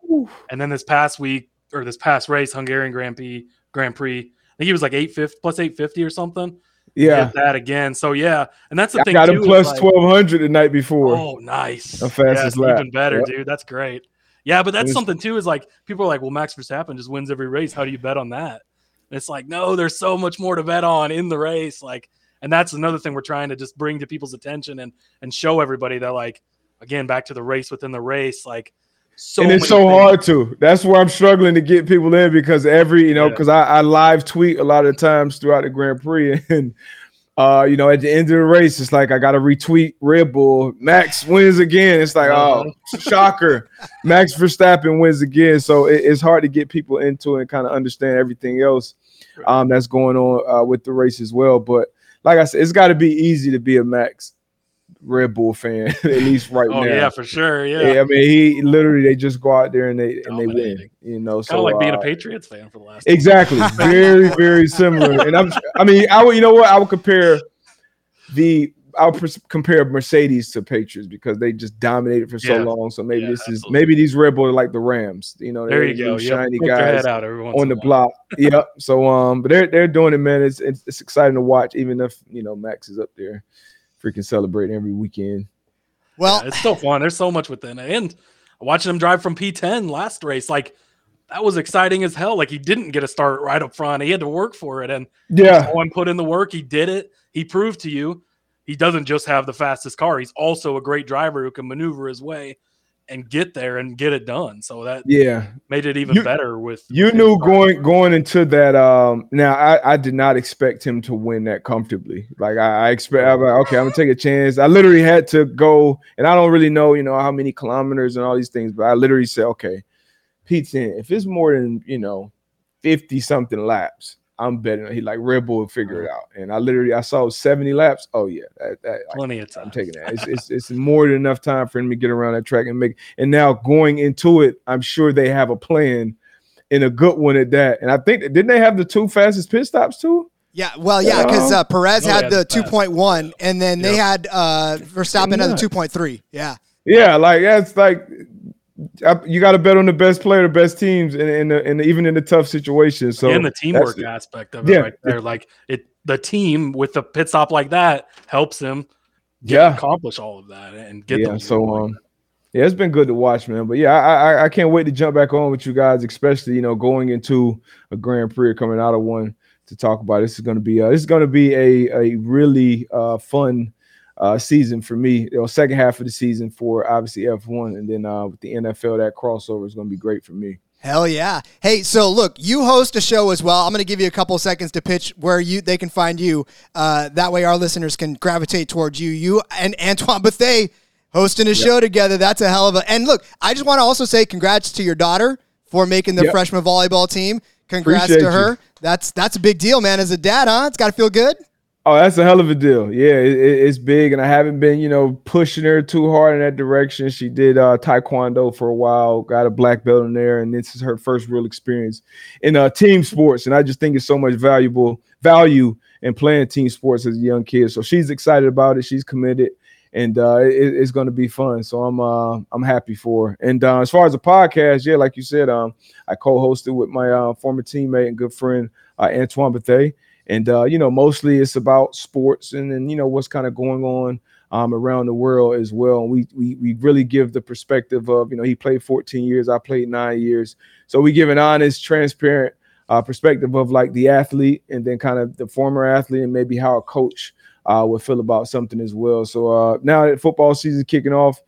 And then this past week or this past race, Hungarian Grand Prix, Grand Prix, I think he was like 850 plus 850 or something. Yeah, that again. So yeah, and that's the I thing got him like- twelve hundred the night before. Oh, nice. The fastest Yes, lap. Even better, Yep. dude. That's great. Yeah, but that's something too. Is like people are like, well, Max Verstappen just wins every race. How do you bet on that? And it's like, no, there's so much more to bet on in the race. Like And that's another thing we're trying to just bring to people's attention and and show everybody that like again back to the race within the race like so and it's so things- hard to. That's where I'm struggling to get people in because every, you know, Yeah. because I, I live tweet a lot of times throughout the Grand Prix, and uh, you know, at the end of the race, it's like I got to retweet Red Bull. Max wins again. It's like, oh, shocker! Max Verstappen wins again. So it, it's hard to get people into it and kind of understand everything else um, that's going on uh, with the race as well. But like I said, it's got to be easy to be a Max Red Bull fan at least right now. Oh now. yeah, for sure. Yeah. Yeah, I mean, he literally they just go out there and they and they win. You know, Kind so of like being uh, a Patriots fan for the last exactly very very similar. And I'm, I mean, I would, you know what, I would compare the I would pers- compare Mercedes to Patriots because they just dominated for so Yeah. long. So maybe Yeah, this is maybe these Red Bulls are like the Rams. You know, There you go. these Yep. shiny guys out every on the while. block. yep. So um, but they're they're doing it, man. It's, it's it's exciting to watch, even if you know Max is up there, freaking celebrating every weekend. Well, Yeah, it's still fun. There's so much within it. And watching him drive from P10 last race, like that was exciting as hell. Like he didn't get a start right up front. He had to work for it. And Yeah, one put in the work. He did it. He proved to you he doesn't just have the fastest car. He's also a great driver who can maneuver his way and get there and get it done. So that yeah. made it even You- better with You with knew going going into that. Um, now I, I did not expect him to win that comfortably. Like I, I expect, I'm like, okay, I'm gonna take a chance. I literally had to go, and I don't really know, you know, how many kilometers and all these things, but I literally said, okay, P10, if it's more than you know, fifty something laps, I'm betting. He like Red Bull will figure it out. And I literally I saw 70 laps. Oh yeah, that, that, I plenty of time. I'm taking that. It's, it's it's more than enough time for him to get around that track and make. And now going into it, I'm sure they have a plan, and a good one at that. And I think didn't they have the two fastest pit stops too? yeah, well, yeah, because uh, Perez Oh, had yeah, the the 2.1, and then they had uh, Verstappen had the 2.3. Yeah. Yeah, like that's like I, you got to bet on the best player, the best teams, and in, the, in even in the tough situations. So and the teamwork aspect of it Yeah. right there. Like it the team with the pit stop like that helps him get, Yeah. accomplish all of that and get yeah. them So um, yeah, it's been good to watch, man. But yeah, I, I I can't wait to jump back on with you guys, especially you know going into a Grand Prix or coming out of one to talk about. This is going to be uh, this is going to be a a really uh fun uh season for me. You know, second half of the season for obviously F1, and then uh with the NFL, that crossover is going to be great for me. Hell yeah. Hey, so look, you host a show as well. I'm going to give you a couple seconds to pitch where you they can find you. Uh, that way our listeners can gravitate towards you. You and Antoine Bethea hosting a show together. That's a hell of a. And look, I just want to also say congrats to your daughter for making the Yep. freshman volleyball team. Congrats Appreciate to her. you. That's that's a big deal, man. As a dad, huh? It's got to feel good. Oh, that's a hell of a deal. Yeah, it, it- it's big, and I haven't been, you know, pushing her too hard in that direction. She did uh, taekwondo for a while, got a black belt in there, and this is her first real experience in uh, team sports. And I just think it's so much valuable value in playing team sports as a young kid. So she's excited about it. She's committed, and uh, it, it's going to be fun. So I'm uh, I'm happy for her. And uh, as far as the podcast, yeah, like you said, um, I co-hosted with my uh, former teammate and good friend uh, Antoine Bethea and uh, you know mostly it's about sports and then you know what's kind of going on um, around the world as well. And we, we we really give the perspective of you know he played 14 years i played nine years. So we give an honest transparent uh, perspective of like the athlete and then kind of the former athlete and maybe how a coach uh, would feel about something as well. So uh, now that football season kicking off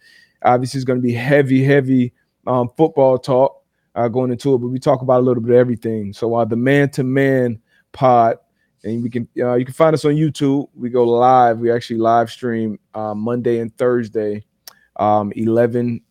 obviously it's going to be heavy heavy um, football talk uh, going into it but we talk about a little bit of everything. So uh, the man-to-man pod and we can uh, you can find us on YouTube. We go live. We actually live stream uh, Monday and Thursday, um, 11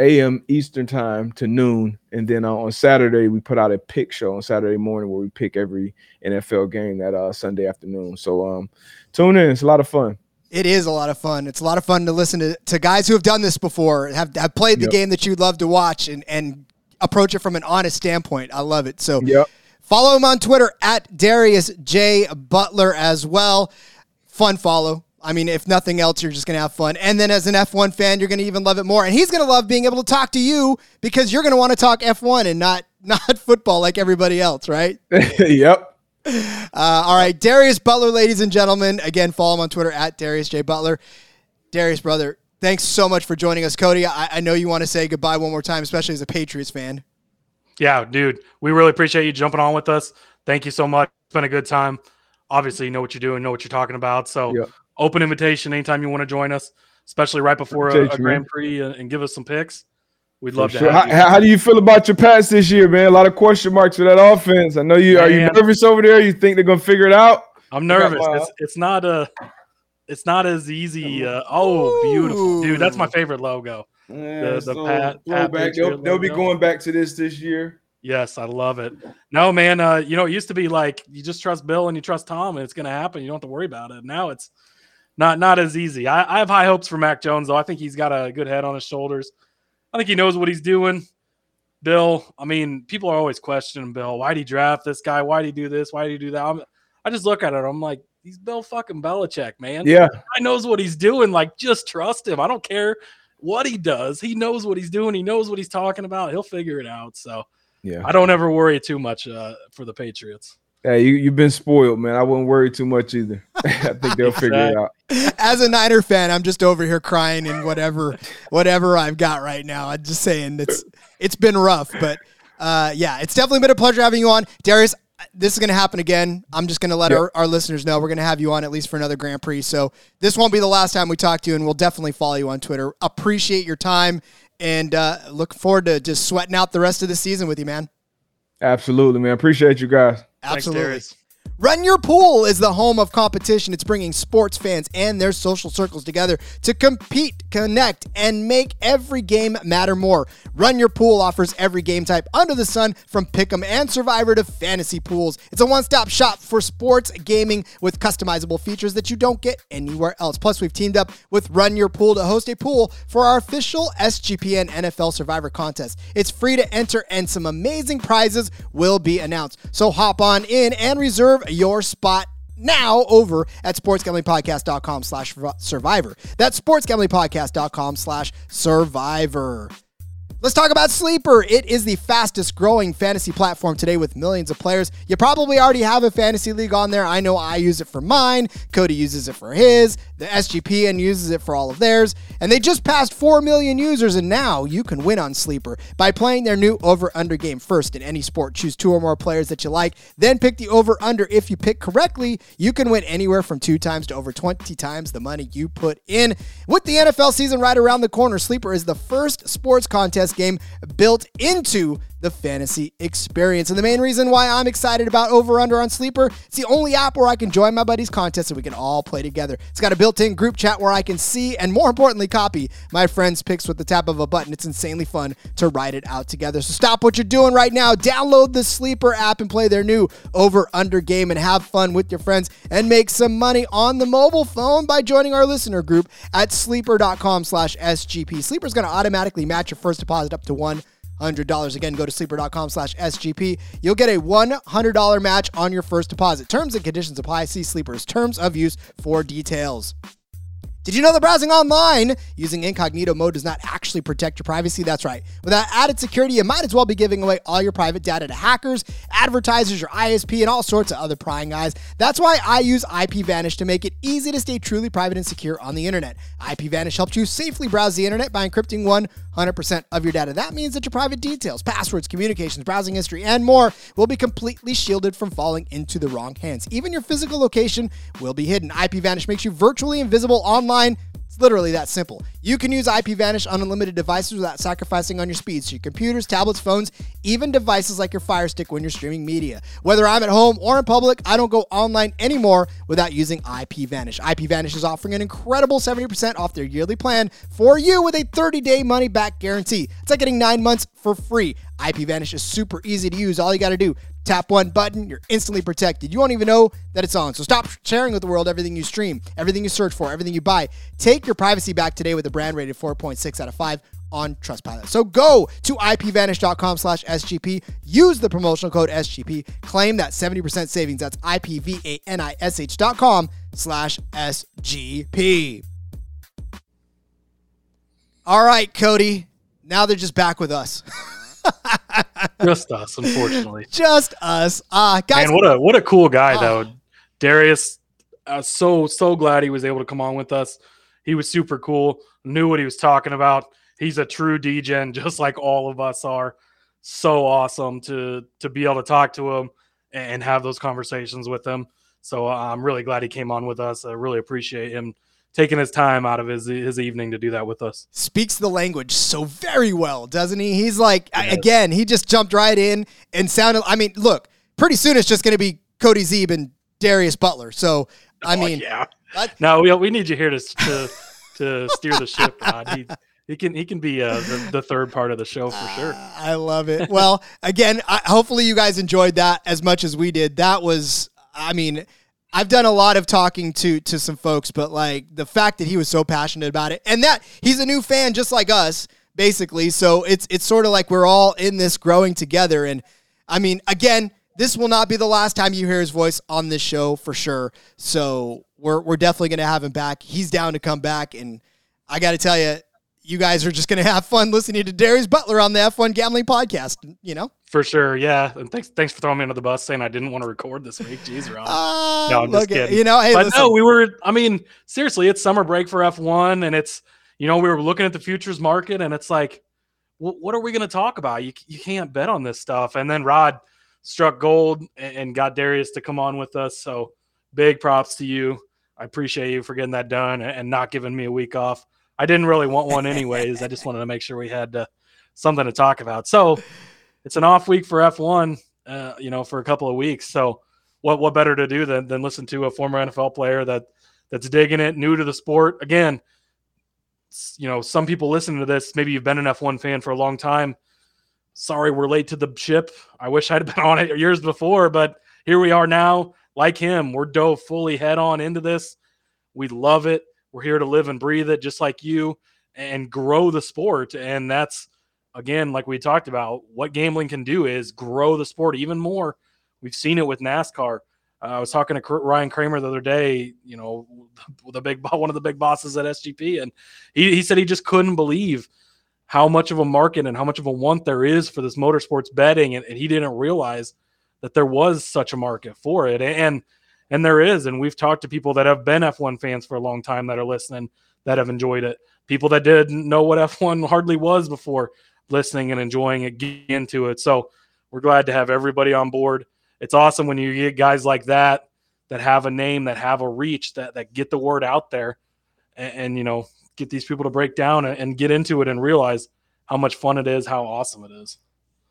a.m. Eastern time to noon, and then uh, on Saturday we put out a pick show on Saturday morning where we pick every NFL game that uh, Sunday afternoon. So um, tune in. It's a lot of fun. It is a lot of fun. It's a lot of fun to listen to, to guys who have done this before, have, have played the Yep. game that you'd love to watch and, and approach it from an honest standpoint. I love it. So Yep. Follow him on Twitter at Darius J. Butler as well. Fun follow. I mean, if nothing else, you're just going to have fun. And then as an F1 fan, you're going to even love it more. And he's going to love being able to talk to you because you're going to want to talk F1 and not, not football like everybody else, right? yep. Uh, all right, Darius Butler, ladies and gentlemen. Again, follow him on Twitter at Darius J Butler. Darius, brother, thanks so much for joining us, Cody. I, I know you want to say goodbye one more time, especially as a Patriots fan. Yeah, dude, we really appreciate you jumping on with us. Thank you so much. It's been a good time. obviously you know what you're doing, know what you're talking about. So Yeah. open invitation anytime you want to join us, especially right before a, a Grand. Prix and, and give us some picks. We'd For love sure. to have How, you. how do you feel about your Pats this year, man? A lot of question marks for that offense. I know you are you nervous over there. You think they're gonna figure it out? I'm got nervous. It's, it's not a. It's not as easy. Uh, oh, beautiful, dude! That's my favorite logo. Yeah, the so Pat- Pat throwback. They'll, they'll be going back to this this year. Yes, I love it. No, man. Uh, you know, it used to be like you just trust Bill and you trust Tom, and it's going to happen. You don't have to worry about it. Now it's not not as easy. I, I have high hopes for Mac Jones, though. I think he's got a good head on his shoulders. I think he knows what he's doing. Bill, I mean, people are always questioning Bill. Why would he draft this guy? Why would he do this? Why did he do that? I'm, I just look at it. I'm like, he's Bill fucking Belichick, man. Yeah, I knows what he's doing. Like, just trust him. I don't care what he does. He knows what he's doing. He knows what he's talking about. He'll figure it out. So yeah. I don't ever worry too much uh, for the Patriots. Hey, you you've been spoiled, man. I wouldn't worry too much either. I think they'll figure it out. As a Niner fan, I'm just over here crying in whatever whatever I've got right now. I'm just saying it's it's been rough, but uh, yeah, it's definitely been a pleasure having you on, Darius. This is going to happen again. I'm just going to let Yep. our, our listeners know we're going to have you on at least for another Grand Prix. So this won't be the last time we talk to you, and we'll definitely follow you on Twitter. Appreciate your time, and uh, look forward to just sweating out the rest of the season with you, man. Absolutely, man. Appreciate you guys. Absolutely. Thanks, Darius. Run Your Pool is the home of competition. It's bringing sports fans and their social circles together to compete, connect, and make every game matter more. Run Your Pool offers every game type under the sun from Pick'em and Survivor to fantasy pools. It's a one-stop shop for sports gaming with customizable features that you don't get anywhere else. Plus, we've teamed up with Run Your Pool to host a pool for our official SGPN NFL Survivor contest. It's free to enter and some amazing prizes will be announced. So hop on in and reserve your spot now over at sportsgamblingpodcast.com slash survivor. That's sportsgamblingpodcast.com slash survivor. Let's talk about Sleeper. It is the fastest growing fantasy platform today with millions of players. You probably already have a fantasy league on there. I know I use it for mine. Cody uses it for his. The SGPN uses it for all of theirs. And they just passed 4 million users, and now you can win on Sleeper by playing their new over under game first in any sport. Choose two or more players that you like, then pick the over under. If you pick correctly, you can win anywhere from two times to over 20 times the money you put in. With the NFL season right around the corner, Sleeper is the first sports contest game built into the fantasy experience. And the main reason why I'm excited about Over Under on Sleeper, it's the only app where I can join my buddies' contests and we can all play together. It's got a built-in group chat where I can see and more importantly copy my friends' picks with the tap of a button. It's insanely fun to write it out together. So stop what you're doing right now. Download the Sleeper app and play their new Over Under game and have fun with your friends and make some money on the mobile phone by joining our listener group at sleeper.com slash SGP. Sleeper's going to automatically match your first deposit up to one $100. Again, go to sleeper.com slash SGP. You'll get a $100 match on your first deposit. Terms and conditions apply. See Sleeper's terms of use for details. Did you know that browsing online using incognito mode does not actually protect your privacy? That's right. Without added security, you might as well be giving away all your private data to hackers, advertisers, your ISP, and all sorts of other prying eyes. That's why I use IPVanish to make it easy to stay truly private and secure on the internet. IPVanish helps you safely browse the internet by encrypting 100% of your data. That means that your private details, passwords, communications, browsing history, and more will be completely shielded from falling into the wrong hands. Even your physical location will be hidden. IPVanish makes you virtually invisible online. It's literally that simple. You can use IPVanish on unlimited devices without sacrificing on your speed. So your computers, tablets, phones, even devices like your Fire Stick when you're streaming media. Whether I'm at home or in public, I don't go online anymore without using IPVanish. IPVanish is offering an incredible 70% off their yearly plan for you with a 30-day money-back guarantee. It's like getting nine months for free. IPVanish is super easy to use. All you got to do, tap one button, you're instantly protected. You won't even know that it's on. So stop sharing with the world everything you stream, everything you search for, everything you buy. Take your privacy back today with a brand rated 4.6 out of 5 on Trustpilot. So go to ipvanish.com slash SGP, use the promotional code SGP, claim that 70% savings. That's IPVANISH dot com slash SGP. All right, Cody. Now they're just back with us. Just us, unfortunately. just us. Uh, guys, Man, what a what a cool guy Oh. though, Darius. Uh, so so glad he was able to come on with us. He was super cool. Knew what he was talking about. He's a true degen, just like all of us are. So awesome to to be able to talk to him and have those conversations with him. So uh, I'm really glad he came on with us. I really appreciate him taking his time out of his his evening to do that with us. Speaks the language so very well, doesn't he? He's like Yes. again, he just jumped right in and sounded. I mean, look, pretty soon it's just going to be Cody Zeeb and Darius Butler. So I Oh, mean, yeah. that- No, we, we need you here to to, to steer the ship, Rod. He, he can he can be uh, the, the third part of the show for sure. I love it. Well, again, I, hopefully you guys enjoyed that as much as we did. That was, I mean, I've done a lot of talking to to some folks, but like the fact that he was so passionate about it, and that he's a new fan just like us, basically. So it's it's sort of like we're all in this growing together. And I mean, again, this will not be the last time you hear his voice on this show for sure. So we're we're definitely gonna have him back. He's down to come back, and I got to tell you, you guys are just going to have fun listening to Darius Butler on the F1 Gambling Podcast. You know, For sure, yeah. And thanks thanks for throwing me under the bus saying I didn't want to record this week. Jeez, Ron. uh, No, I'm just look at- kidding. you know, hey, but listen, no, we were. I mean, seriously, it's summer break for F1, and it's you know we were looking at the futures market, and it's like, well, what are we going to talk about? You you can't bet on this stuff. And then Rod struck gold and, got Darius to come on with us. So big props to you. I appreciate you for getting that done and not giving me a week off. I didn't really want one anyways. I just wanted to make sure we had uh, something to talk about. So it's an off week for F1, uh, you know, for a couple of weeks. So what what better to do than than listen to a former NFL player that that's digging it, new to the sport. Again, you know, some people listening to this, maybe you've been an F1 fan for a long time. Sorry, we're late to the ship. I wish I'd been on it years before, but here we are now. Like him, we're dove fully head on into this. We love it. We're here to live and breathe it, just like you, and grow the sport. And that's again, like we talked about, what gambling can do is grow the sport even more. We've seen it with NASCAR. Uh, I was talking to Ryan Kramer the other day, you know, the big one of the big bosses at SGP, and he, he said he just couldn't believe how much of a market and how much of a want there is for this motorsports betting, and, and he didn't realize that there was such a market for it, and and there is, and we've talked to people that have been F1 fans for a long time that are listening that have enjoyed it. People that didn't know what F1 hardly was before listening and enjoying it, getting into it. So we're glad to have everybody on board. It's awesome when you get guys like that that have a name, that have a reach, that that get the word out there, and, and you know get these people to break down and, and get into it and realize how much fun it is, how awesome it is.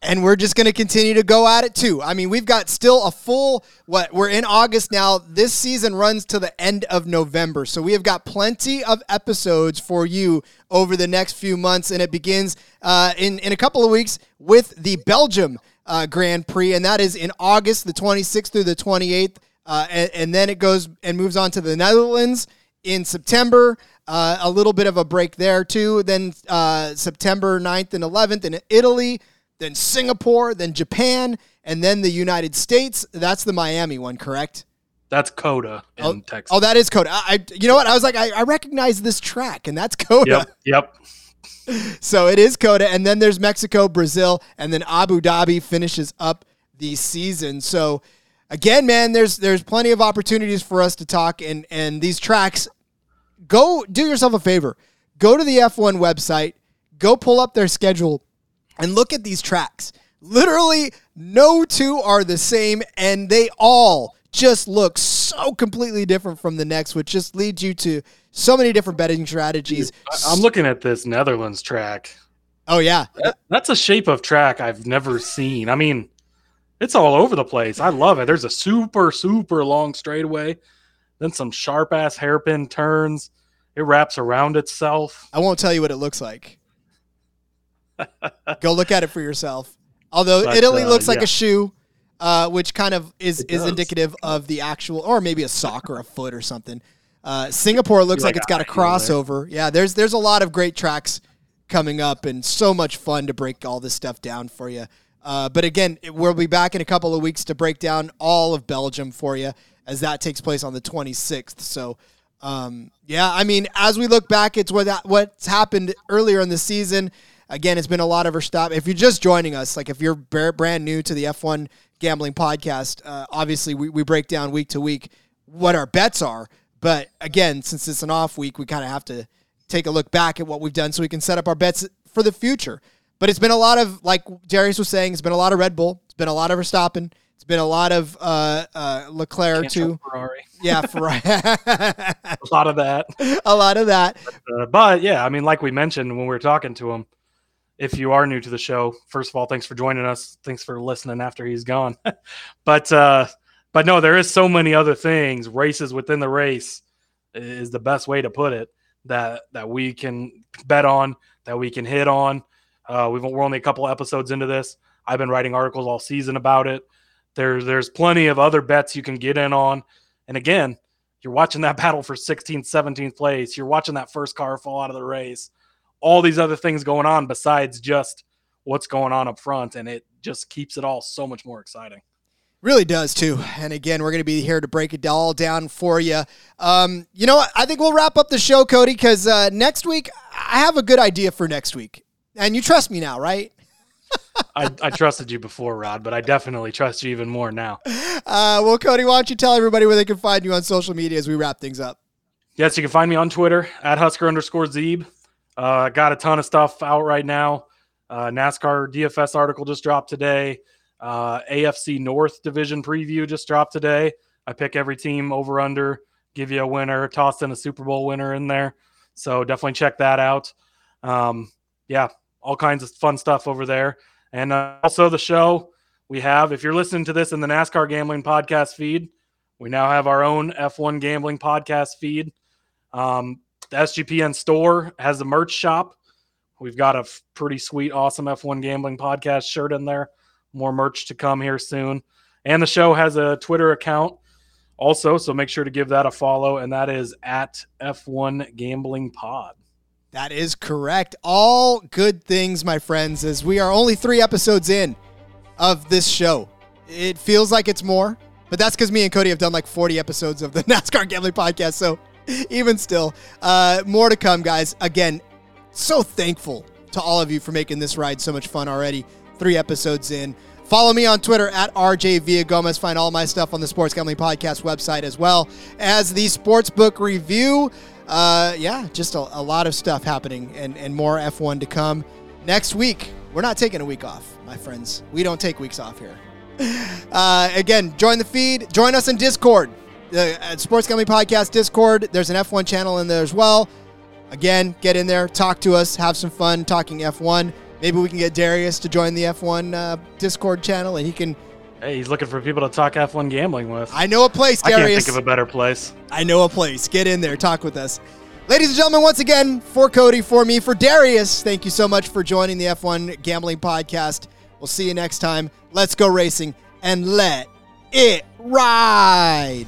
And we're just going to continue to go at it too. I mean, we've got still a full what we're in August now. This season runs to the end of November, so we have got plenty of episodes for you over the next few months, and it begins uh, in in a couple of weeks with the Belgium uh, Grand Prix, and that is in August, the 26th through the 28th, uh, and, and then it goes and moves on to the Netherlands in September. Uh, a little bit of a break there too. Then uh, September 9th and 11th in Italy, then Singapore, then Japan, and then the United States. That's the Miami one, correct? That's COTA in Oh, Texas. oh, that is COTA. I, you know what? I was like, I, I recognize this track, and that's COTA. yep, yep. So it is COTA, and then there's Mexico, Brazil, and then Abu Dhabi finishes up the season. So again, man, there's there's plenty of opportunities for us to talk, and and these tracks. Go do yourself a favor. Go to the F1 website. Go pull up their schedule, and look at these tracks. Literally, no two are the same, and they all just look so completely different from the next, which just leads you to so many different betting strategies. I'm looking at this Netherlands track. Oh yeah, That, that's a shape of track I've never seen. I mean, it's all over the place. I love it. There's a super, super long straightaway, then some sharp ass hairpin turns. It wraps around itself. I won't tell you what it looks like. Go look at it for yourself. Although But, Italy uh, looks like yeah. a shoe, uh, which kind of is It is does. indicative of the actual, or maybe a sock or a foot or something. Uh, Singapore looks like like it's got a a there. crossover. Yeah, there's there's a lot of great tracks coming up, and so much fun to break all this stuff down for you. Uh, but again, it- we'll be back in a couple of weeks to break down all of Belgium for you, as that takes place on the 26th. So, um, yeah, I mean, as we look back, it's what that, what's happened earlier in the season. Again, it's been a lot of Verstappen. If you're just joining us, like if you're brand new to the F1 gambling podcast, uh, obviously we, we break down week to week what our bets are. But again, since it's an off week, we kind of have to take a look back at what we've done so we can set up our bets for the future. But it's been a lot of, like Darius was saying, it's been a lot of Red Bull. It's been a lot of Verstappen. It's been a lot of uh, uh, Leclerc Can't too. Ferrari. Yeah, Ferrari. A lot of that. a lot of that. Uh, but yeah, I mean, like we mentioned when we were talking to him, if you are new to the show, first of all, thanks for joining us. Thanks for listening after he's gone. but uh, but no, there is so many other things. Races within the race is the best way to put it. That that we can bet on, that we can hit on. Uh, we've we're only a couple episodes into this. I've been writing articles all season about it. There's there's plenty of other bets you can get in on. And again, you're watching that battle for 16th, 17th place. You're watching that first car fall out of the race. All these other things going on besides just what's going on up front. And it just keeps it all so much more exciting. Really does too. And again, we're going to be here to break it all down for you. Um, you know what? I think we'll wrap up the show, Cody, because uh, next week I have a good idea for next week. And you trust me now, right? I, I trusted you before, Rod, but I definitely trust you even more now. Uh, well, Cody, why don't you tell everybody where they can find you on social media as we wrap things up? Yes, you can find me on Twitter at Husker underscore Zeeb. Uh, got a ton of stuff out right now. Uh, NASCAR DFS article just dropped today. Uh, AFC North division preview just dropped today. I pick every team over under, give you a winner, tossed in a Super Bowl winner in there. So definitely check that out. Um, yeah, all kinds of fun stuff over there. And uh, also the show we have, if you're listening to this in the NASCAR Gambling Podcast feed, we now have our own F1 Gambling Podcast feed. Um, the SGPN store has a merch shop. We've got a f- pretty sweet, awesome F1 Gambling Podcast shirt in there. More merch to come here soon. And the show has a Twitter account also, so make sure to give that a follow, and that is at F1 Gambling Pod. That is correct. All good things, my friends, as we are only three episodes in of this show. It feels like it's more, but that's because me and Cody have done like 40 episodes of the NASCAR Gambling Podcast. So even still, uh, more to come, guys. Again, so thankful to all of you for making this ride so much fun already. Three episodes in. Follow me on Twitter at RJ Villagomez. Find all my stuff on the Sports Gambling Podcast website as well as the Sportsbook Review. Uh, yeah, just a, a lot of stuff happening and, and more F1 to come. Next week, we're not taking a week off, my friends. We don't take weeks off here. Uh, again, join the feed. Join us in Discord, the Sports Gambling Podcast Discord. There's an F1 channel in there as well. Again, get in there, talk to us, have some fun talking F1. Maybe we can get Darius to join the F1 uh, Discord channel, and he can. Hey, he's looking for people to talk F1 gambling with. I know a place, I can't think of a better place. I know a place. Get in there, talk with us. Ladies and gentlemen, once again, for Cody, for me, for Darius, thank you so much for joining the F1 Gambling Podcast. We'll see you next time. Let's go racing and let it ride.